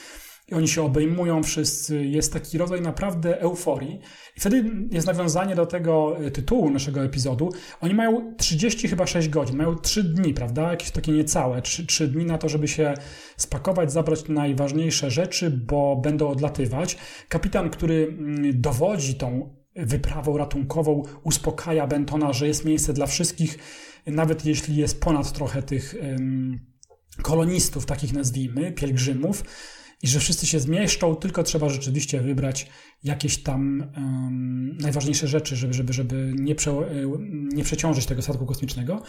i oni się obejmują wszyscy. Jest taki rodzaj naprawdę euforii. I wtedy jest nawiązanie do tego e, tytułu naszego epizodu. Oni mają 30 chyba 6 godzin, mają 3 dni, prawda? Jakieś takie niecałe 3, 3 dni na to, żeby się spakować, zabrać najważniejsze rzeczy, bo będą odlatywać. Kapitan, który mm, dowodzi tą wyprawą ratunkową, uspokaja Bentona, że jest miejsce dla wszystkich, nawet jeśli jest ponad trochę tych kolonistów, takich nazwijmy, pielgrzymów i że wszyscy się zmieszczą, tylko trzeba rzeczywiście wybrać jakieś tam um, najważniejsze rzeczy, żeby, żeby, żeby nie, prze, nie przeciążyć tego statku kosmicznego.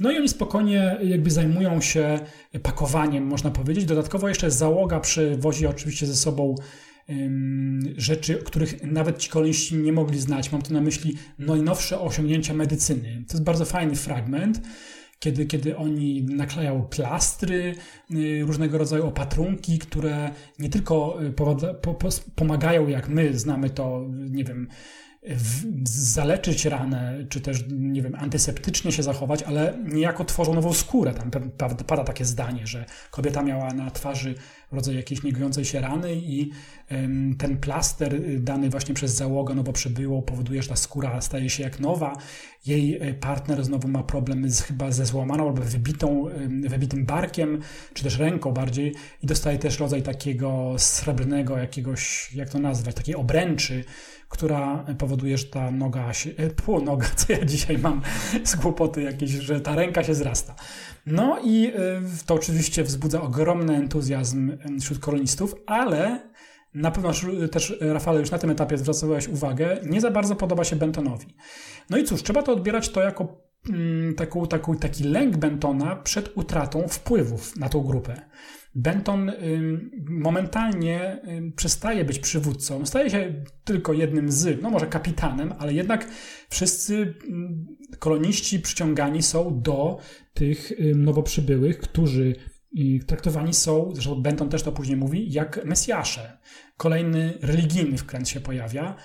No i oni spokojnie jakby zajmują się pakowaniem, można powiedzieć. Dodatkowo jeszcze załoga przywozi oczywiście ze sobą rzeczy, których nawet ci koloniści nie mogli znać. Mam tu na myśli najnowsze osiągnięcia medycyny. To jest bardzo fajny fragment kiedy, kiedy oni naklejają plastry, y, różnego rodzaju opatrunki, które nie tylko y, pomagają, jak my znamy to, nie wiem, zaleczyć ranę, czy też, nie wiem, antyseptycznie się zachować, ale niejako tworzą nową skórę. Tam pada takie zdanie, że kobieta miała na twarzy rodzaj jakiejś niegojącej się rany i ten plaster y, dany właśnie przez załogę nowo przybyłą powoduje, że ta skóra staje się jak nowa. Jej y, partner znowu ma problem z, chyba ze złamaną albo wybitą, wybitym barkiem, czy też ręką bardziej i dostaje też rodzaj takiego srebrnego jakiegoś, jak to nazwać, takiej obręczy, która powoduje, że ta noga się, e, pół noga, co ja dzisiaj mam z głupoty jakieś, że ta ręka się zrasta. No i e, to oczywiście wzbudza ogromny entuzjazm wśród kolonistów, ale na pewno też, Rafale, już na tym etapie zwracałeś uwagę, nie za bardzo podoba się Bentonowi. No i cóż, trzeba to odbierać to jako mm, taką, taką, taki lęk Bentona przed utratą wpływów na tą grupę. Benton momentalnie przestaje być przywódcą, staje się tylko jednym z, no może kapitanem, ale jednak wszyscy koloniści przyciągani są do tych nowo przybyłych, którzy traktowani są, zresztą Benton też to później mówi, jak Mesjasze. Kolejny religijny wkręt się pojawia.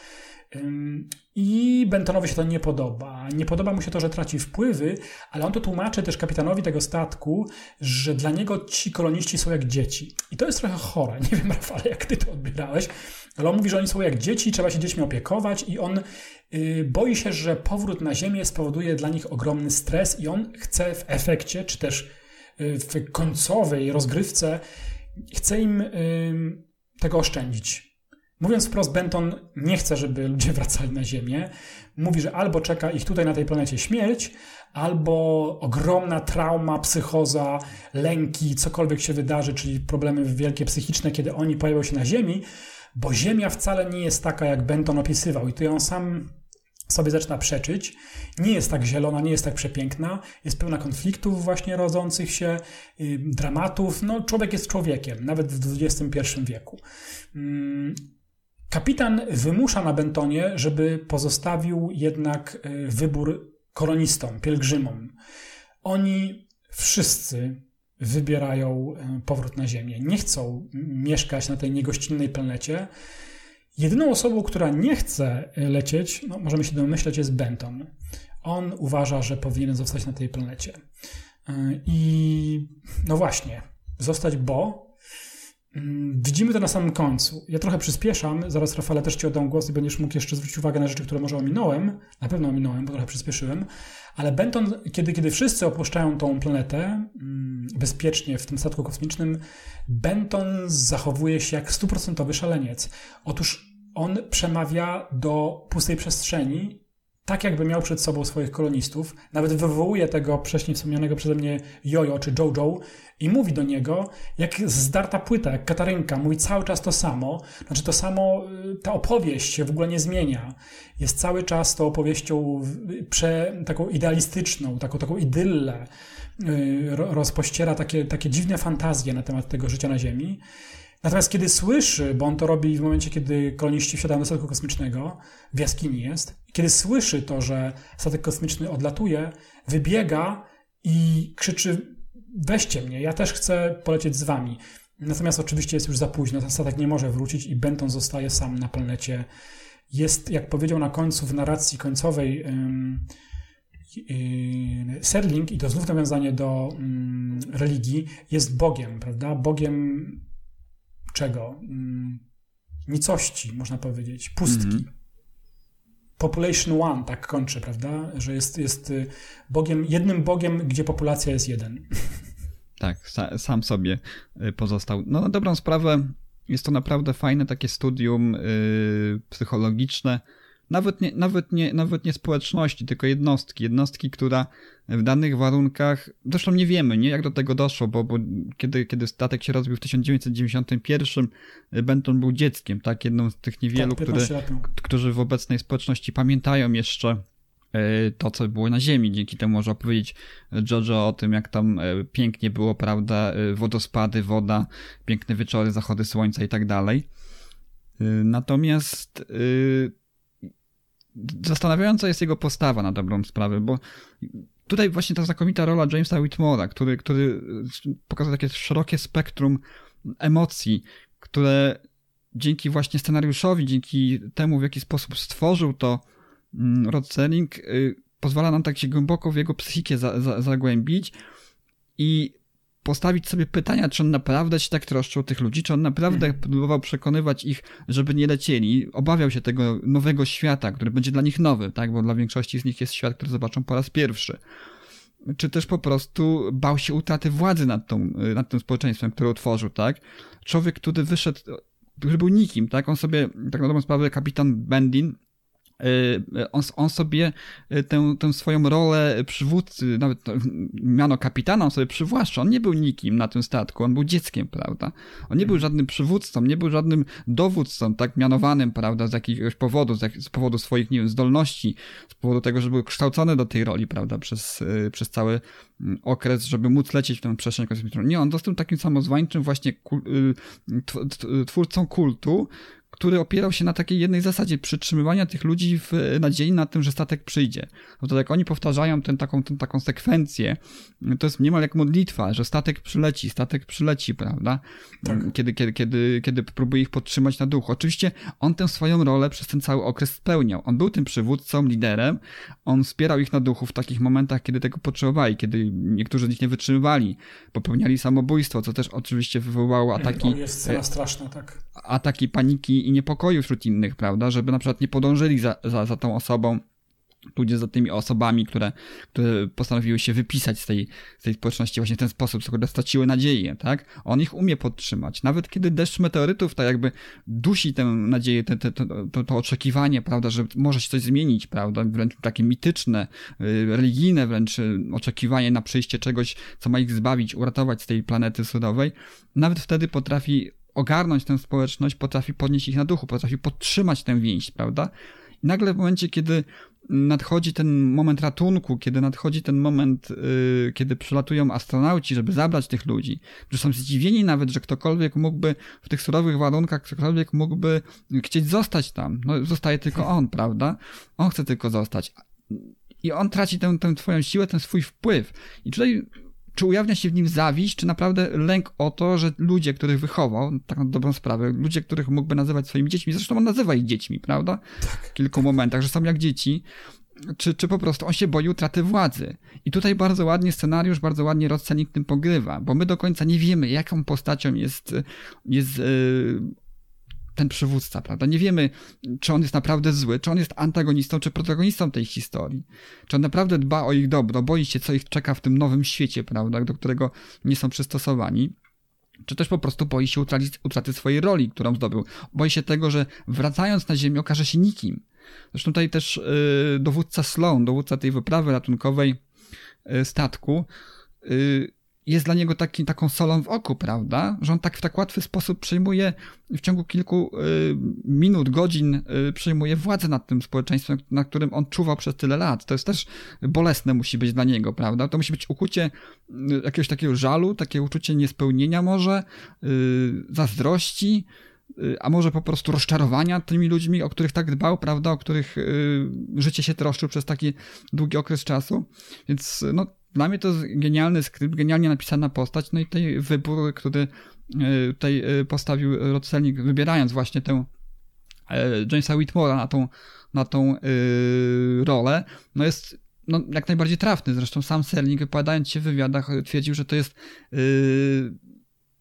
I Bentonowi się to nie podoba. Nie podoba mu się to, że traci wpływy, ale on to tłumaczy też kapitanowi tego statku, że dla niego ci koloniści są jak dzieci. I to jest trochę chore. Nie wiem, Rafale, jak ty to odbierałeś, ale on mówi, że oni są jak dzieci, trzeba się dziećmi opiekować i on yy, boi się, że powrót na Ziemię spowoduje dla nich ogromny stres i on chce w efekcie, czy też yy, w końcowej rozgrywce, chce im yy, tego oszczędzić Mówiąc wprost, Benton nie chce, żeby ludzie wracali na Ziemię. Mówi, że albo czeka ich tutaj na tej planecie śmierć, albo ogromna trauma, psychoza, lęki, cokolwiek się wydarzy, czyli problemy wielkie psychiczne, kiedy oni pojawią się na Ziemi, bo Ziemia wcale nie jest taka, jak Benton opisywał. I to on sam sobie zaczyna przeczyć. Nie jest tak zielona, nie jest tak przepiękna, jest pełna konfliktów właśnie rodzących się, y, dramatów. No, człowiek jest człowiekiem, nawet w XXI wieku. Kapitan wymusza na Bentonie, żeby pozostawił jednak e, wybór kolonistom, pielgrzymom. Oni wszyscy wybierają e, powrót na Ziemię. Nie chcą mieszkać na tej niegościnnej planecie. Jedyną osobą, która nie chce lecieć, no możemy się domyśleć, jest Benton. On uważa, że powinien zostać na tej planecie. E, I no właśnie, zostać, bo widzimy to na samym końcu. Ja trochę przyspieszam, zaraz Rafale też Ci oddam głos i będziesz mógł jeszcze zwrócić uwagę na rzeczy, które może ominąłem. Na pewno ominąłem, bo trochę przyspieszyłem. Ale Benton, kiedy, kiedy wszyscy opuszczają tą planetę mm, bezpiecznie w tym statku kosmicznym, Benton zachowuje się jak stuprocentowy szaleniec. Otóż on przemawia do pustej przestrzeni tak jakby miał przed sobą swoich kolonistów, nawet wywołuje tego wcześniej wspomnianego przeze mnie Jojo czy Jojo i mówi do niego, jak zdarta płyta, jak katarynka, mówi cały czas to samo, znaczy to samo, y, ta opowieść się w ogóle nie zmienia. Jest cały czas tą opowieścią prze, taką idealistyczną, taką, taką idyllę, y, rozpościera takie, takie dziwne fantazje na temat tego życia na Ziemi. Natomiast kiedy słyszy, bo on to robi w momencie, kiedy koloniści wsiadają do statku kosmicznego, w jaskini jest, kiedy słyszy to, że statek kosmiczny odlatuje, wybiega i krzyczy: Weźcie mnie, ja też chcę polecieć z wami. Natomiast oczywiście jest już za późno, ten statek nie może wrócić i Benton zostaje sam na planecie. Jest, jak powiedział na końcu w narracji końcowej, yy, Serling, i to znów nawiązanie do yy, religii, jest Bogiem, prawda? Bogiem czego? Mm, nicości, można powiedzieć, pustki. Mm -hmm. Population One tak kończy, prawda? Że jest, jest y, Bogiem, jednym Bogiem, gdzie populacja jest jeden. Tak, sam sobie y, pozostał. No na dobrą sprawę jest to naprawdę fajne takie studium yy, psychologiczne, nawet nie, nawet, nie, nawet nie społeczności, tylko jednostki. Jednostki, która w danych warunkach, zresztą nie wiemy, nie, jak do tego doszło, bo, bo kiedy, kiedy statek się rozbił w 1991, Benton był dzieckiem, tak, jedną z tych niewielu, tak, które, którzy w obecnej społeczności pamiętają jeszcze e, to, co było na Ziemi. Dzięki temu może opowiedzieć Jojo o tym, jak tam e, pięknie było, prawda, wodospady, woda, piękne wieczory, zachody słońca i tak dalej. Natomiast zastanawiająca jest jego postawa na dobrą sprawę, bo tutaj właśnie ta znakomita rola Jamesa Whitmora, który, który pokazał takie szerokie spektrum emocji, które dzięki właśnie scenariuszowi, dzięki temu, w jaki sposób stworzył to mm, Rod Serling, y, pozwala nam tak się głęboko w jego psychikę za, za, zagłębić i postawić sobie pytania, czy on naprawdę się tak troszczył o tych ludzi, czy on naprawdę hmm. próbował przekonywać ich, żeby nie lecieli. Obawiał się tego nowego świata, który będzie dla nich nowy, tak? Bo dla większości z nich jest świat, który zobaczą po raz pierwszy. Czy też po prostu bał się utraty władzy nad, tą, nad tym społeczeństwem, które utworzył, tak? Człowiek, który wyszedł, który był nikim, tak? On sobie, tak na dobrą sprawę, kapitan Bendin on, on sobie y, tę, tę swoją rolę przywódcy, nawet miano kapitana, on sobie przywłaszcza. On nie był nikim na tym statku, on był dzieckiem, prawda? On nie był żadnym przywódcą, nie był żadnym dowódcą, tak mianowanym, prawda, z jakiegoś powodu, z, jak, z powodu swoich, nie wiem, zdolności, z powodu tego, że był kształcony do tej roli, prawda, przez, y, przez cały mm, okres, żeby móc lecieć w tę przestrzeń kosmiczną. Nie, on został takim samozwańczym właśnie twórcą kultu, który opierał się na takiej jednej zasadzie przytrzymywania tych ludzi w nadziei na tym, że statek przyjdzie. No to jak oni powtarzają tę taką, tę taką sekwencję, to jest niemal jak modlitwa, że statek przyleci, statek przyleci, prawda? Tak. Kiedy, kiedy, kiedy, kiedy próbuje ich podtrzymać na duchu. Oczywiście on tę swoją rolę przez ten cały okres spełniał. On był tym przywódcą, liderem, on wspierał ich na duchu w takich momentach, kiedy tego potrzebowali, kiedy niektórzy z nich nie wytrzymywali, popełniali samobójstwo, co też oczywiście wywołało ataki. To jest scena straszna, tak. Ataki paniki i niepokoju wśród innych, prawda? Żeby na przykład nie podążyli za, za, za tą osobą, ludzie za tymi osobami, które, które postanowiły się wypisać z tej, z tej społeczności właśnie w ten sposób, które straciły nadzieję, tak? On ich umie podtrzymać. Nawet kiedy deszcz meteorytów tak jakby dusi tę nadzieję, te, te, to, to oczekiwanie, prawda, że może się coś zmienić, prawda? Wręcz takie mityczne, y, religijne wręcz y, oczekiwanie na przyjście czegoś, co ma ich zbawić, uratować z tej planety sudowej. Nawet wtedy potrafi ogarnąć tę społeczność, potrafi podnieść ich na duchu, potrafi podtrzymać tę więź, prawda? I nagle w momencie, kiedy nadchodzi ten moment ratunku, kiedy nadchodzi ten moment, yy, kiedy przylatują astronauci, żeby zabrać tych ludzi, którzy są zdziwieni nawet, że ktokolwiek mógłby w tych surowych warunkach, ktokolwiek mógłby chcieć zostać tam. No, zostaje tylko on, prawda? On chce tylko zostać. I on traci tę, tę twoją siłę, ten swój wpływ. I tutaj czy ujawnia się w nim zawiść, czy naprawdę lęk o to, że ludzie, których wychował, tak na dobrą sprawę, ludzie, których mógłby nazywać swoimi dziećmi, zresztą on nazywa ich dziećmi, prawda? Tak. W kilku momentach, że są jak dzieci, czy, czy po prostu on się boi utraty władzy. I tutaj bardzo ładnie scenariusz, bardzo ładnie Rodcenik tym pogrywa, bo my do końca nie wiemy, jaką postacią jest, jest yy, ten przywódca, prawda? Nie wiemy, czy on jest naprawdę zły, czy on jest antagonistą, czy protagonistą tej historii. Czy on naprawdę dba o ich dobro, boi się, co ich czeka w tym nowym świecie, prawda, do którego nie są przystosowani. Czy też po prostu boi się utraty, utraty swojej roli, którą zdobył. Boi się tego, że wracając na Ziemię okaże się nikim Zresztą tutaj też y, dowódca Sloan, dowódca tej wyprawy ratunkowej y, statku, y, jest dla niego taki, taką solą w oku, prawda? Że on tak w tak łatwy sposób przejmuje w ciągu kilku y, minut, godzin y, przejmuje władzę nad tym społeczeństwem, na którym on czuwał przez tyle lat. To jest też bolesne musi być dla niego, prawda? To musi być ukucie y, jakiegoś takiego żalu, takie uczucie niespełnienia może, y, zazdrości, y, a może po prostu rozczarowania tymi ludźmi, o których tak dbał, prawda, o których życie się troszczył przez taki długi okres czasu. Więc no, dla mnie to jest genialny skrypt, genialnie napisana postać, no i tej wybór, który e, tutaj e, postawił Rod Selling, wybierając właśnie tę e, Jamesa Whitmora na tą, na tą rolę, no jest no, jak najbardziej trafny. Zresztą sam Selling, wypowiadając się w wywiadach, twierdził, że to jest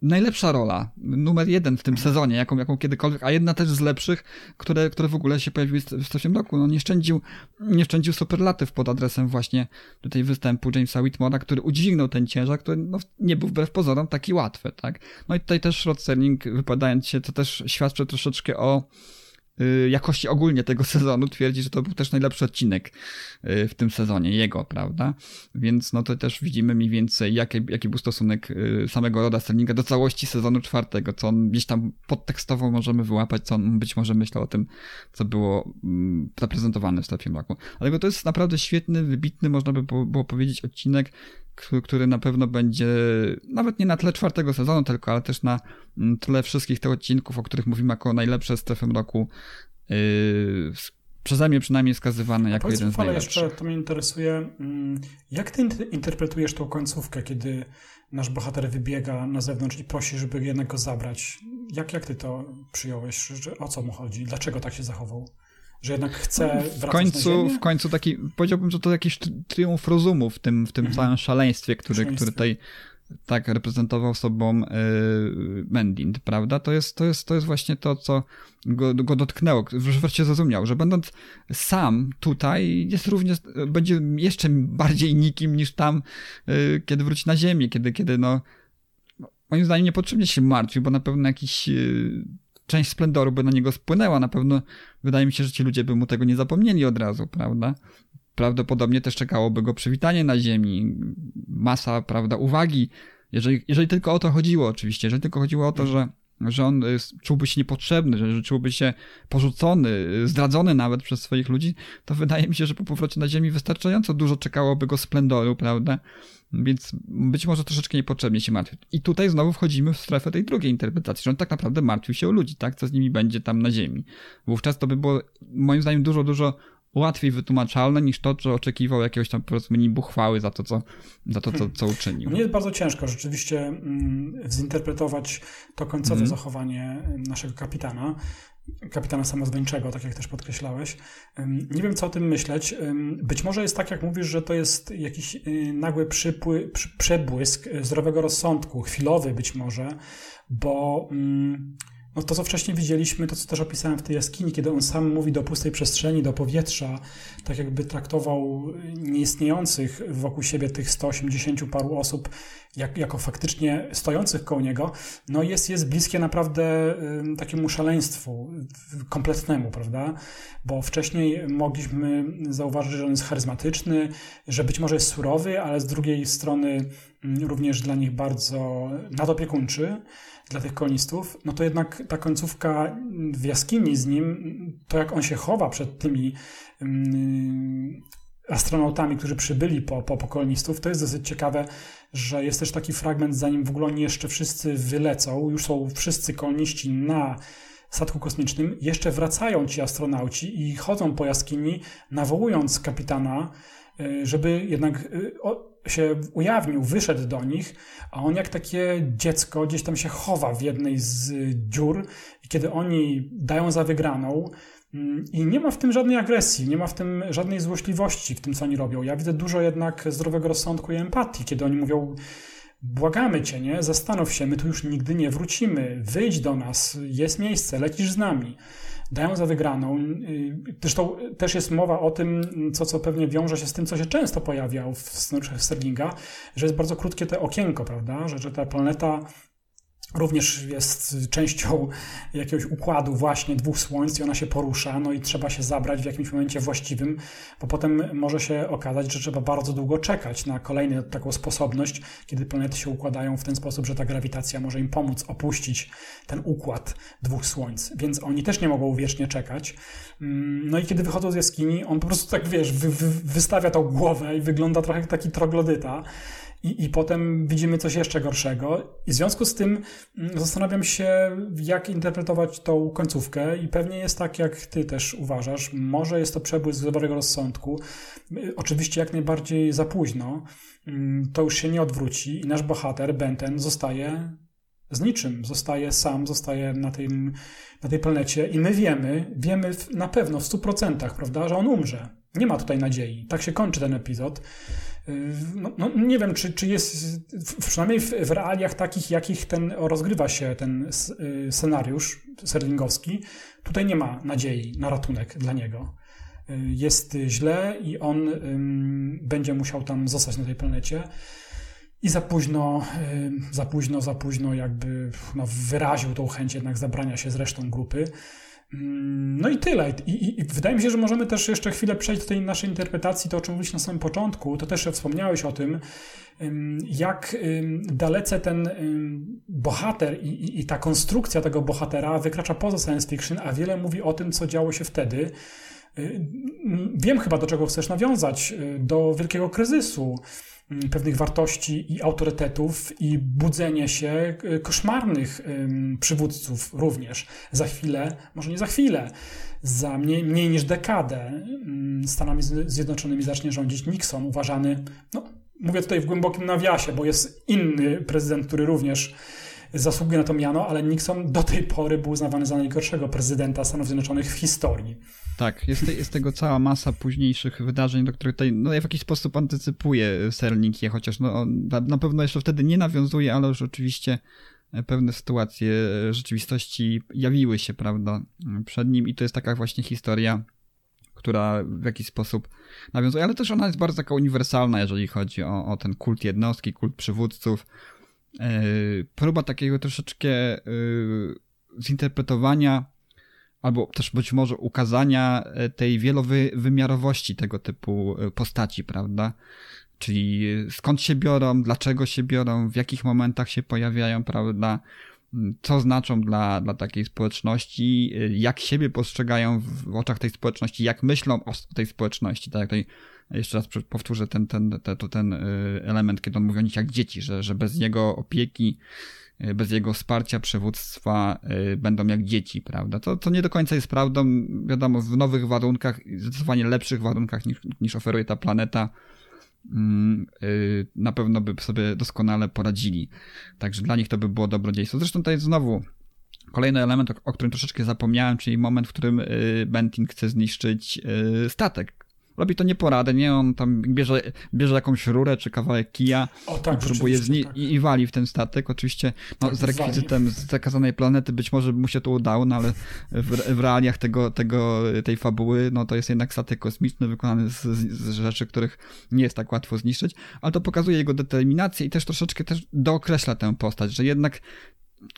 najlepsza rola, numer jeden w tym sezonie, jaką, jaką kiedykolwiek, a jedna też z lepszych, które, które w ogóle się pojawiły w tym roku. No nie szczędził, nie szczędził superlatyw pod adresem właśnie tutaj występu Jamesa Whitmora, który udźwignął ten ciężar, który no, nie był wbrew pozorom taki łatwy, tak. No i tutaj też Rod Serling, wypadając się, to też świadczy troszeczkę o jakości ogólnie tego sezonu twierdzi, że to był też najlepszy odcinek y, w tym sezonie, jego, prawda? Więc no to też widzimy mniej więcej, jaki, jaki był stosunek y, samego Roda Sterlinga do całości sezonu czwartego, co on gdzieś tam podtekstowo możemy wyłapać, co on być może myślał o tym, co było mm, zaprezentowane w Strefie Mroku. Ale to jest naprawdę świetny, wybitny, można by było powiedzieć, odcinek, który na pewno będzie nawet nie na tle czwartego sezonu tylko, ale też na mm, tle wszystkich tych odcinków, o których mówimy jako najlepsze strefy roku, yy, przeze mnie przynajmniej skazywany jako jeden z najlepszych. jeszcze, to mnie interesuje, mm, jak ty interpretujesz tą końcówkę, kiedy nasz bohater wybiega na zewnątrz i prosi, żeby jednak go zabrać? Jak, jak ty to przyjąłeś? O co mu chodzi? Dlaczego tak się zachował? Że jednak chce wracać w końcu, W końcu taki, powiedziałbym, że to jakiś triumf rozumu w tym, w tym mhm. całym szaleństwie, który, który tutaj tak reprezentował sobą yy, Mendind, prawda? To jest, to, jest, to jest właśnie to, co go, go dotknęło, że wreszcie zrozumiał, że będąc sam tutaj jest również, będzie jeszcze bardziej nikim niż tam, yy, kiedy wróci na ziemię, kiedy, kiedy no, moim zdaniem niepotrzebnie się martwi, bo na pewno jakiś yy, część splendoru by na niego spłynęła. Na pewno wydaje mi się, że ci ludzie by mu tego nie zapomnieli od razu, prawda? Prawdopodobnie też czekałoby go przywitanie na ziemi, masa, prawda, uwagi. Jeżeli, jeżeli tylko o to chodziło, oczywiście, jeżeli tylko chodziło o to, że że on y, czułby się niepotrzebny, że czułby się porzucony, y, zdradzony nawet przez swoich ludzi, to wydaje mi się, że po powrocie na Ziemi wystarczająco dużo czekałoby go splendoru, prawda? Więc być może troszeczkę niepotrzebnie się martwił. I tutaj znowu wchodzimy w strefę tej drugiej interpretacji, że on tak naprawdę martwił się o ludzi, tak? Co z nimi będzie tam na Ziemi. Wówczas to by było, moim zdaniem, dużo, dużo łatwiej wytłumaczalne niż to, że oczekiwał jakiegoś tam powiedzmy nibu chwały za to, co, za to, co, co uczynił. Mnie jest bardzo ciężko rzeczywiście mm, zinterpretować to końcowe mm. zachowanie naszego kapitana, kapitana samozwańczego, tak jak też podkreślałeś. Nie wiem, co o tym myśleć. Być może jest tak, jak mówisz, że to jest jakiś y, nagły przypły, przebłysk zdrowego rozsądku, chwilowy być może, bo mm, no to, co wcześniej widzieliśmy, to co też opisałem w tej jaskini, kiedy on sam mówi do pustej przestrzeni, do powietrza, tak jakby traktował nieistniejących wokół siebie tych 180 paru osób jak, jako faktycznie stojących koło niego, no jest, jest bliskie naprawdę takiemu szaleństwu kompletnemu, prawda? Bo wcześniej mogliśmy zauważyć, że on jest charyzmatyczny, że być może jest surowy, ale z drugiej strony również dla nich bardzo nadopiekuńczy dla tych kolonistów, no to jednak ta końcówka w jaskini z nim, to jak on się chowa przed tymi um, astronautami, którzy przybyli po, po, po kolonistów, to jest dosyć ciekawe, że jest też taki fragment, zanim w ogóle oni jeszcze wszyscy wylecą, już są wszyscy koloniści na statku kosmicznym, jeszcze wracają ci astronauci i chodzą po jaskini, nawołując kapitana, y, żeby jednak y, się ujawnił, wyszedł do nich, a on jak takie dziecko gdzieś tam się chowa w jednej z dziur i kiedy oni dają za wygraną mm, i nie ma w tym żadnej agresji, nie ma w tym żadnej złośliwości w tym, co oni robią. Ja widzę dużo jednak zdrowego rozsądku i empatii, kiedy oni mówią błagamy cię, nie? Zastanów się, my tu już nigdy nie wrócimy. Wyjdź do nas, jest miejsce, lecisz z nami dają za wygraną. Y, zresztą też jest mowa o tym, co, co pewnie wiąże się z tym, co się często pojawia w scenariuszach Sterlinga, że jest bardzo krótkie te okienko, prawda? Że, że ta planeta również jest częścią jakiegoś układu właśnie dwóch słońc i ona się porusza, no i trzeba się zabrać w jakimś momencie właściwym, bo potem może się okazać, że trzeba bardzo długo czekać na kolejną taką sposobność, kiedy planety się układają w ten sposób, że ta grawitacja może im pomóc opuścić ten układ dwóch słońc, więc oni też nie mogą wiecznie czekać. Mm, no i kiedy wychodzą z jaskini, on po prostu tak, wiesz, wy, wy, wystawia tą głowę i wygląda trochę jak taki troglodyta, i, i potem widzimy coś jeszcze gorszego. I w związku z tym mm, zastanawiam się, jak interpretować tą końcówkę, i pewnie jest tak, jak ty też uważasz. Może jest to przebłysk dobrego rozsądku. Y, oczywiście jak najbardziej za późno. Mm, to już się nie odwróci i nasz bohater, Benten, zostaje z niczym. Zostaje sam, zostaje na, tym, na tej planecie i my wiemy, wiemy na pewno w 100%, prawda, że on umrze. Nie ma tutaj nadziei. Tak się kończy ten epizod. No, no, nie wiem, czy, czy jest, przynajmniej w, w, realiach takich, jakich ten rozgrywa się ten y, scenariusz serlingowski, tutaj nie ma nadziei na ratunek dla niego. Y, jest źle i on będzie musiał tam zostać na tej planecie. I za późno, za późno, za późno jakby no, wyraził tą chęć jednak zabrania się z resztą grupy. Mm, no i tyle. I, I, I, wydaje mi się, że możemy też jeszcze chwilę przejść do tej naszej interpretacji, to o czym mówiliśmy na samym początku, to też wspomniałeś o tym, jak dalece ten bohater i, i ta konstrukcja tego bohatera wykracza poza science fiction, a wiele mówi o tym, co działo się wtedy. Y, wiem chyba, do czego chcesz nawiązać, y, do wielkiego kryzysu pewnych wartości i autorytetów i budzenie się y, koszmarnych przywódców również. Za chwilę, może nie za chwilę, za mniej, mniej niż dekadę mm, Stanami Zjednoczonymi zacznie rządzić Nixon, uważany, no, mówię tutaj w głębokim nawiasie, bo jest inny prezydent, który również zasługuje na to miano, ale Nixon do tej pory był uznawany za najgorszego prezydenta Stanów Zjednoczonych w historii. Tak, jest, jest tego cała masa późniejszych wydarzeń, do których tutaj no, w jakiś sposób antycypuje Serling je, chociaż no, on na pewno jeszcze wtedy nie nawiązuje, ale już oczywiście pewne sytuacje rzeczywistości jawiły się, prawda, przed nim i to jest taka właśnie historia, która w jakiś sposób nawiązuje, ale też ona jest bardzo taka uniwersalna, jeżeli chodzi o, o ten kult jednostki, kult przywódców, E, próba takiego troszeczkę e, zinterpretowania albo też być może ukazania e, tej wielowymiarowości tego typu postaci, prawda? Czyli skąd się biorą, dlaczego się biorą, w jakich momentach się pojawiają, prawda? Co znaczą dla, dla takiej społeczności, jak siebie postrzegają w oczach tej społeczności, jak myślą o tej społeczności, tak tutaj jeszcze raz powtórzę ten, ten, ten, ten y, element, kiedy on mówi o nich jak dzieci, że, że bez jego opieki, y, bez jego wsparcia, przywództwa y, będą jak dzieci, prawda? To, to nie do końca jest prawdą. Wiadomo, w nowych warunkach, zdecydowanie lepszych warunkach niż, niż oferuje ta planeta, na pewno by sobie doskonale poradzili. Także dla nich to by było dobrodziejstwo. Zresztą jest znowu kolejny element, o, którym troszeczkę zapomniałem, czyli moment, w którym Bentin chce zniszczyć statek, Robi to nieporadnie, on tam bierze, bierze jakąś rurę czy kawałek kija o, tak, i próbuje zni- tak. i, wali w ten statek. Oczywiście no, tak, z rekwizytem z zakazanej planety być może mu się to udało, no ale w, w realiach tego, tego, tej fabuły no to jest jednak statek kosmiczny wykonany z, z rzeczy, których nie jest tak łatwo zniszczyć, ale to pokazuje jego determinację i też troszeczkę też dookreśla tę postać, że jednak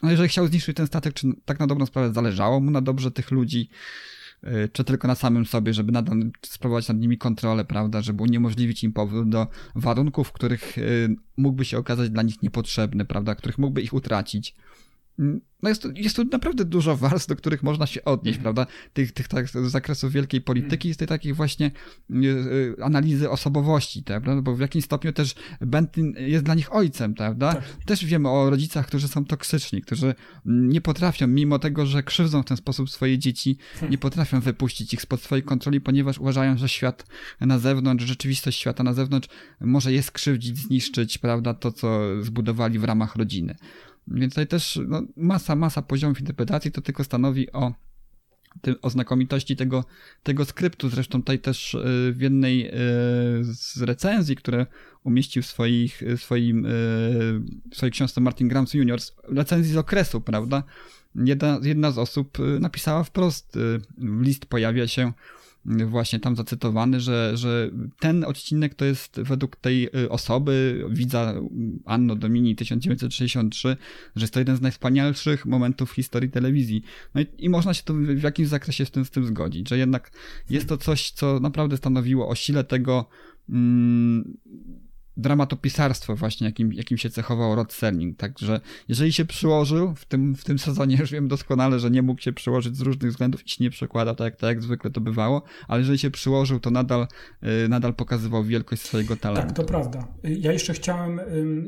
no jeżeli chciał zniszczyć ten statek, czy tak na dobrą sprawę zależało mu na dobrze tych ludzi, czy tylko na samym sobie, żeby nadal sprawować nad nimi kontrolę, prawda, żeby uniemożliwić im powrót do warunków, których y, mógłby się okazać dla nich niepotrzebny, prawda, których mógłby ich utracić. No jest, jest tu naprawdę dużo warstw, do których można się odnieść, mm. prawda? Tych, tych tak, zakresów wielkiej polityki, z tej takiej właśnie y, y, analizy osobowości, tak, prawda? Bo w jakimś stopniu też Bentley jest dla nich ojcem, prawda? Tak. Też wiemy o rodzicach, którzy są toksyczni, którzy nie potrafią, mimo tego, że krzywdzą w ten sposób swoje dzieci, hmm. nie potrafią wypuścić ich spod swojej kontroli, ponieważ uważają, że świat na zewnątrz, rzeczywistość świata na zewnątrz może je skrzywdzić, zniszczyć, prawda? To, co zbudowali w ramach rodziny. Więc tutaj też no, masa, masa poziomów interpretacji to tylko stanowi o, o znakomitości tego, tego skryptu. Zresztą tutaj też e, w jednej e, z recenzji, które umieścił w swoich, swoim, e, w swojej książce Martin Grams Jr., recenzji z okresu, prawda? Jedna, jedna z osób napisała wprost, list pojawia się właśnie tam zacytowany, że, że ten odcinek to jest według tej y, osoby, widza Anno Domini 1963, że jest to jeden z najwspanialszych momentów w historii telewizji. No i, i można się tu w jakimś zakresie z tym, z tym zgodzić, że jednak jest to coś, co naprawdę stanowiło o sile tego mm, dramatopisarstwo właśnie, jakim, jakim się cechował Rod Serling. Także jeżeli się przyłożył w tym, w tym sezonie, już wiem doskonale, że nie mógł się przyłożyć z różnych względów i się nie przekładał, tak jak, tak jak zwykle to bywało, ale jeżeli się przyłożył, to nadal, yy, nadal pokazywał wielkość swojego talentu. Tak, to prawda. Ja jeszcze chciałem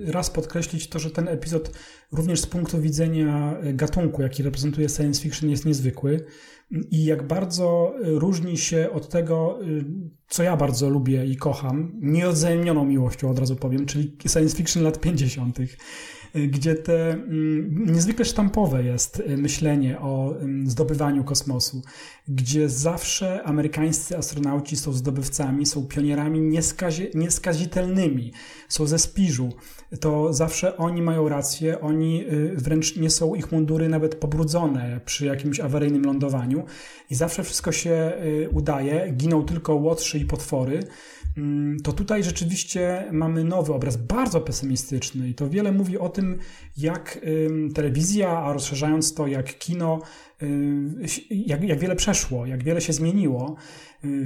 raz podkreślić to, że ten epizod również z punktu widzenia gatunku, jaki reprezentuje science fiction, jest niezwykły i jak bardzo różni się od tego, co ja bardzo lubię i kocham, nieodzajemnioną miłością od razu powiem, czyli science fiction lat 50., gdzie te mm, niezwykle sztampowe jest myślenie o zdobywaniu kosmosu, gdzie zawsze amerykańscy astronauci są zdobywcami, są pionierami nieskazi nieskazitelnymi, są ze spiżu, to zawsze oni mają rację, oni y, wręcz nie są ich mundury nawet pobrudzone przy jakimś awaryjnym lądowaniu. I zawsze wszystko się y, udaje, giną tylko łotrzy i potwory, to tutaj rzeczywiście mamy nowy obraz, bardzo pesymistyczny i to wiele mówi o tym, jak telewizja, a rozszerzając to jak kino, jak, jak wiele przeszło, jak wiele się zmieniło.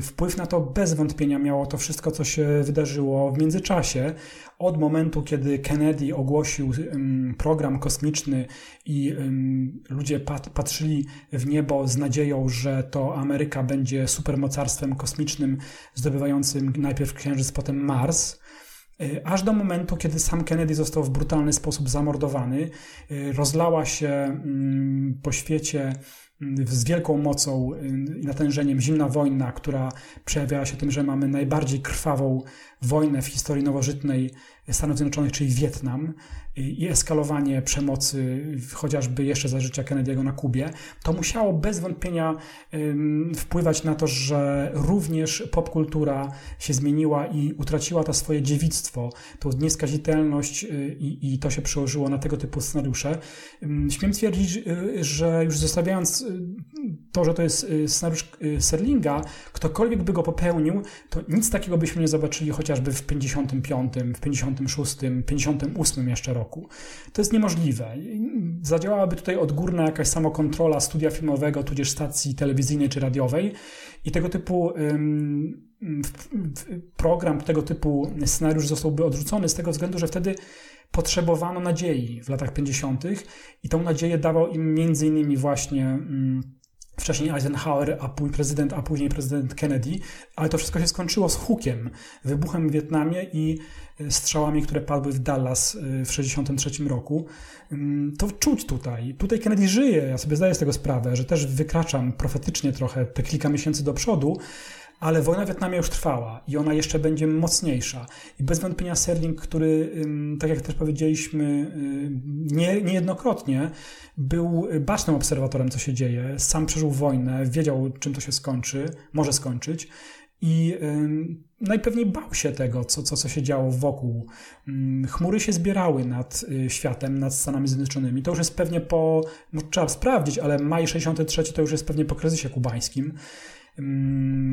Wpływ na to bez wątpienia miało to wszystko, co się wydarzyło w międzyczasie. Od momentu, kiedy Kennedy ogłosił program kosmiczny i ludzie patrzyli w niebo z nadzieją, że to Ameryka będzie supermocarstwem kosmicznym zdobywającym najpierw Księżyc, potem Mars aż do momentu, kiedy sam Kennedy został w brutalny sposób zamordowany. E, rozlała się mm, po świecie mm, z wielką mocą y, i natężeniem zimna wojna, która przejawiała się tym, że mamy najbardziej krwawą wojnę w historii nowożytnej Stanów Zjednoczonych, czyli Wietnam i eskalowanie przemocy, chociażby jeszcze za życia Kennedy'ego na Kubie, to musiało bez wątpienia wpływać na to, że również popkultura się zmieniła i utraciła to swoje dziewictwo, tą nieskazitelność y, i, i to się przełożyło na tego typu scenariusze. Śmiem twierdzić, y, że już zostawiając y, to, że to jest scenariusz Serlinga, ktokolwiek by go popełnił, to nic takiego byśmy nie zobaczyli chociażby w 55, w 56, 58 jeszcze roku roku. To jest niemożliwe. Zadziałałaby tutaj odgórna jakaś samokontrola studia filmowego, tudzież stacji telewizyjnej czy radiowej i tego typu program, tego typu scenariusz zostałby odrzucony z tego względu, że wtedy potrzebowano nadziei w latach 50. i tą nadzieję dawał im między innymi właśnie wcześniej Eisenhower, a później prezydent, a później prezydent Kennedy, ale to wszystko się skończyło z hukiem, wybuchem w Wietnamie i e, strzałami, które padły w Dallas e, w 1963 roku. Mm, to czuć tutaj. Tutaj Kennedy żyje, ja sobie zdaję z tego sprawę, że też wykraczam profetycznie trochę te kilka miesięcy do przodu, ale wojna w Wietnamie już trwała i ona jeszcze będzie mocniejsza. I bez wątpienia Serling, który, tak jak też powiedzieliśmy nie, niejednokrotnie, był bacznym obserwatorem, co się dzieje, sam przeżył wojnę, wiedział, czym to się skończy, może skończyć. I najpewniej bał się tego, co, co, co się działo wokół. Chmury się zbierały nad y, światem, nad Stanami Zjednoczonymi. To już jest pewnie po, no, trzeba sprawdzić, ale maj 63 to już jest pewnie po kryzysie kubańskim.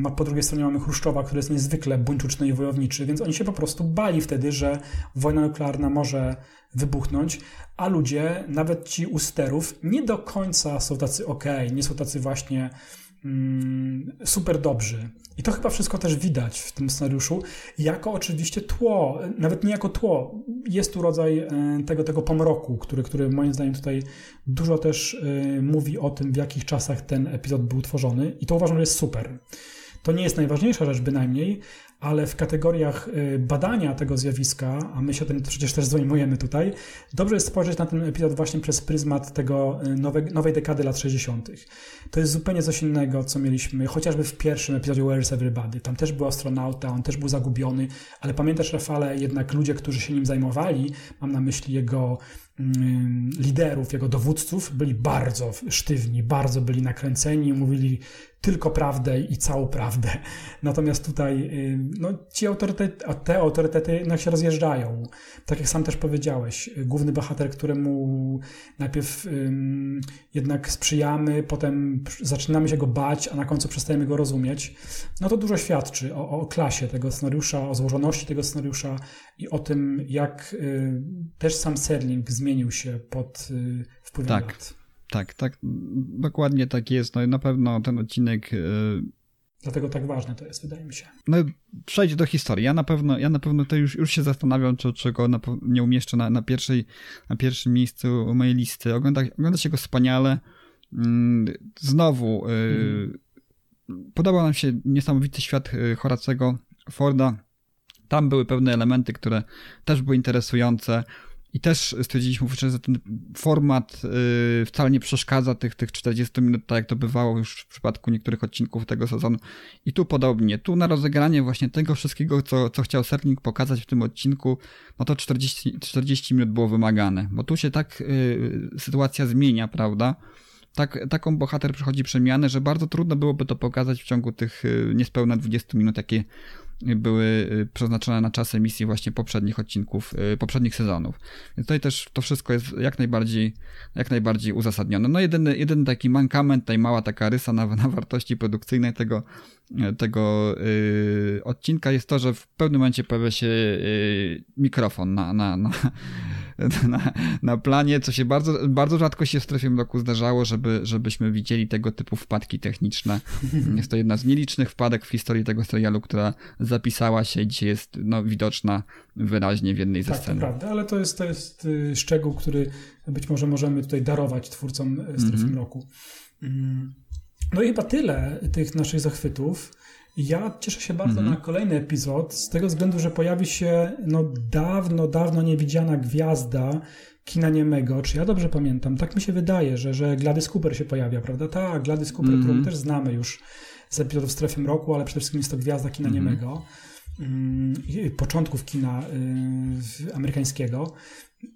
A po drugiej stronie mamy Chruszczowa, który jest niezwykle buńczuczny i wojowniczy, więc oni się po prostu bali wtedy, że wojna nuklearna może wybuchnąć, a ludzie, nawet ci u sterów, nie do końca są tacy ok, nie są tacy właśnie mm, super dobrzy. I to chyba wszystko też widać w tym scenariuszu, jako oczywiście tło, nawet nie jako tło. Jest tu rodzaj e, tego, tego pomroku, który, który moim zdaniem tutaj dużo też e, mówi o tym, w jakich czasach ten epizod był tworzony i to uważam, że jest super. To nie jest najważniejsza rzecz bynajmniej, ale w kategoriach y, badania tego zjawiska, a my się tym przecież też zajmujemy tutaj, dobrze jest spojrzeć na ten epizod właśnie przez pryzmat tego y, nowe, nowej dekady lat 60. To jest zupełnie coś innego, co mieliśmy chociażby w pierwszym epizodzie Where's Everybody. Tam też był astronauta, on też był zagubiony, ale pamiętasz, Rafale, jednak ludzie, którzy się nim zajmowali, mam na myśli jego liderów, jego dowódców byli bardzo sztywni, bardzo byli nakręceni, mówili tylko prawdę i całą prawdę. Natomiast tutaj no, ci autorytety, te autorytety no, się rozjeżdżają. Tak jak sam też powiedziałeś, główny bohater, któremu najpierw ym, jednak sprzyjamy, potem zaczynamy się go bać, a na końcu przestajemy go rozumieć, no to dużo świadczy o, o klasie tego scenariusza, o złożoności tego scenariusza i o tym, jak y, też sam Serling zmienił się pod y, wpływem tak. lat. Tak, tak, dokładnie tak jest. No i na pewno ten odcinek. Yy... Dlatego tak ważne to jest, wydaje mi się. No, przejdzie do historii. Ja na pewno, ja na pewno to już, już się zastanawiam, czy, czy go na, nie umieszczę na, na, pierwszej, na pierwszym miejscu mojej listy. Ogląda, ogląda się go wspaniale. Yy, znowu, mm. podobał nam się niesamowity świat y, Horacego Forda. Tam były pewne elementy, które też były interesujące. I też stwierdziliśmy że ten format yy, wcale nie przeszkadza tych, tych 40 minut, tak jak to bywało już w przypadku niektórych odcinków tego sezonu. I tu podobnie. Tu na rozegranie właśnie tego wszystkiego, co, co chciał Serling pokazać w tym odcinku, no to 40, 40 minut było wymagane. Bo tu się tak yy, sytuacja zmienia, prawda? Tak, taką bohater przychodzi przemianę, że bardzo trudno byłoby to pokazać w ciągu tych yy, niespełna 20 minut, jakie były y, przeznaczone na czas emisji właśnie poprzednich odcinków, y, poprzednich sezonów. Więc tutaj też to wszystko jest jak najbardziej, jak najbardziej uzasadnione. No jedyny, jedyny taki mankament, tutaj mała taka rysa na, na wartości produkcyjnej tego, tego yy, odcinka jest to, że w pewnym momencie pojawia się yy, mikrofon na, na, na, na, na planie, co się bardzo, bardzo rzadko się w strefie mroku zdarzało, żeby, żebyśmy widzieli tego typu wpadki techniczne. Jest to jedna z nielicznych wpadek w historii tego serialu, która zapisała się i dzisiaj jest no, widoczna wyraźnie w jednej ze tak, scen. Tak, prawda, ale to jest, to jest y, szczegół, który być może możemy tutaj darować twórcom y, strefy mm -hmm. mroku. Mm. No i chyba tyle tych naszych zachwytów. Ja cieszę się bardzo mm -hmm. na kolejny epizod, z tego względu, że pojawi się no, dawno, dawno niewidziana gwiazda kina niemego. Czy ja dobrze pamiętam? Tak mi się wydaje, że, że Gladys Cooper się pojawia, prawda? Tak, Gladys Cooper, mm -hmm. którą też znamy już z epizodów Strefy Mroku, ale przede wszystkim jest to gwiazda kina mm -hmm. niemego. Początków kina y, amerykańskiego.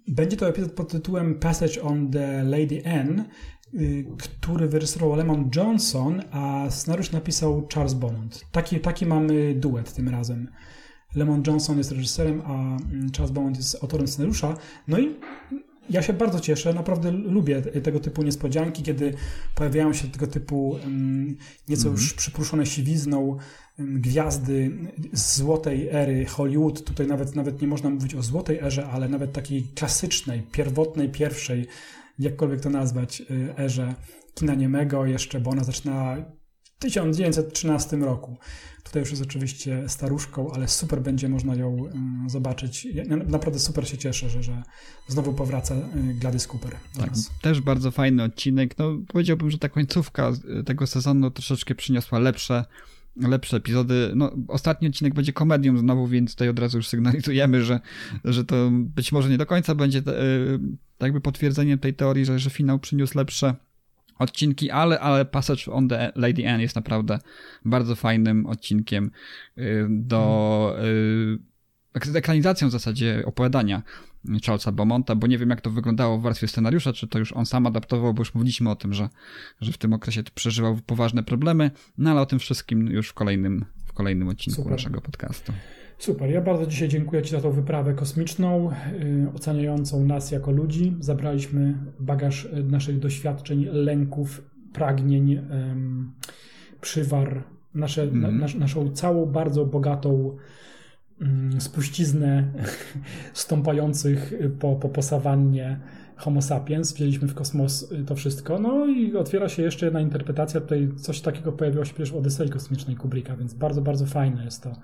Będzie to epizod pod tytułem Passage on the Lady Y, który wyreżyserował Lemon Johnson, a scenariusz napisał Charles Beaumont. Taki, taki mamy duet tym razem. Lemon Johnson jest reżyserem, a Charles Beaumont jest autorem scenariusza. No i ja się bardzo cieszę, naprawdę lubię tego typu niespodzianki, kiedy pojawiają się tego typu mm, nieco już mhm. przypruszone siwizną mm, gwiazdy z złotej ery Hollywood. Tutaj nawet, nawet nie można mówić o złotej erze, ale nawet takiej klasycznej, pierwotnej, pierwszej jakkolwiek to nazwać, y, erze kina niemego jeszcze, bo ona zaczyna w 1913 roku. Tutaj już jest oczywiście staruszką, ale super będzie można ją y, zobaczyć. Ja naprawdę super się cieszę, że, że znowu powraca y, Gladys Cooper. Tak, też bardzo fajny odcinek. No, powiedziałbym, że ta końcówka tego sezonu troszeczkę przyniosła lepsze lepsze epizody. No, ostatni odcinek będzie komedią znowu, więc tutaj od razu już sygnalizujemy, że, że to być może nie do końca będzie jakby potwierdzeniem tej teorii, że, że finał przyniósł lepsze odcinki, ale, ale Passage on the Lady Anne jest naprawdę bardzo fajnym odcinkiem y, do y, ekranizacją w zasadzie opowiadania Charlesa Beaumonta, bo nie wiem jak to wyglądało w warstwie scenariusza, czy to już on sam adaptował, bo już mówiliśmy o tym, że, że w tym okresie przeżywał poważne problemy, no ale o tym wszystkim już w kolejnym, w kolejnym odcinku Super. naszego podcastu. Super, ja bardzo dzisiaj dziękuję Ci za tą wyprawę kosmiczną, yy, oceniającą nas jako ludzi. Zabraliśmy bagaż y, naszych doświadczeń, lęków, pragnień, yy, przywar, nasze, mm. na, nas, naszą całą bardzo bogatą spuściznę stąpających po, po, po sawannie Homo sapiens. Wzięliśmy w kosmos y, to wszystko. No i otwiera się jeszcze jedna interpretacja. Tutaj coś takiego pojawiło się przecież w Odysei Kosmicznej Kubricka, więc bardzo, bardzo fajne jest to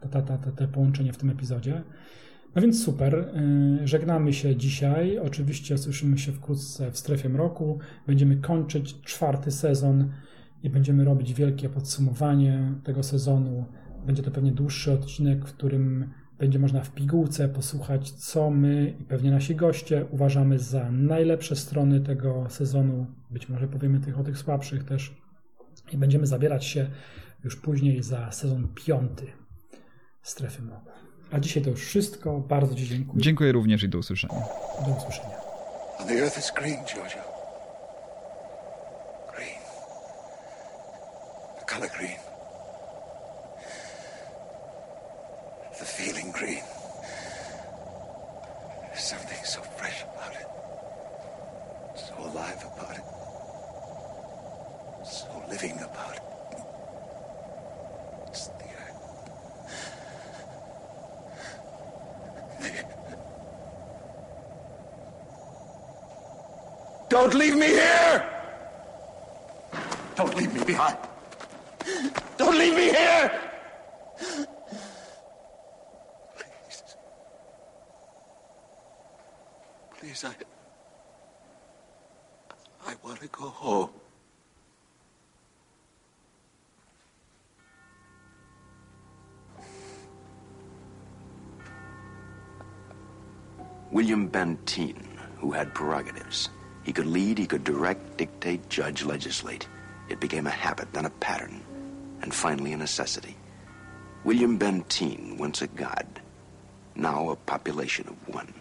te, te, te, te połączenie w tym epizodzie. No więc super. Y, żegnamy się dzisiaj. Oczywiście słyszymy się wkrótce w strefie mroku. Będziemy kończyć czwarty sezon i będziemy robić wielkie podsumowanie tego sezonu. Będzie to pewnie dłuższy odcinek, w którym będzie można w pigułce posłuchać, co my i pewnie nasi goście uważamy za najlepsze strony tego sezonu. Być może powiemy tych o tych słabszych też. I będziemy zabierać się już później za sezon piąty strefy mroku. A dzisiaj to już wszystko. Bardzo Ci dziękuję. Dziękuję również i do usłyszenia. Do usłyszenia. And the earth is green, Giorgio. Green. The color green. The feeling green. There's something so fresh about it. So alive about it. So living about it. It's the earth. Don't leave me here! Don't leave me behind. Don't leave me here! Please, I. I want to go home. William Benteen, who had prerogatives. He could lead, he could direct, dictate, judge, legislate. It became a habit, then a pattern, and finally a necessity. William Benteen, once a god, now a population of one.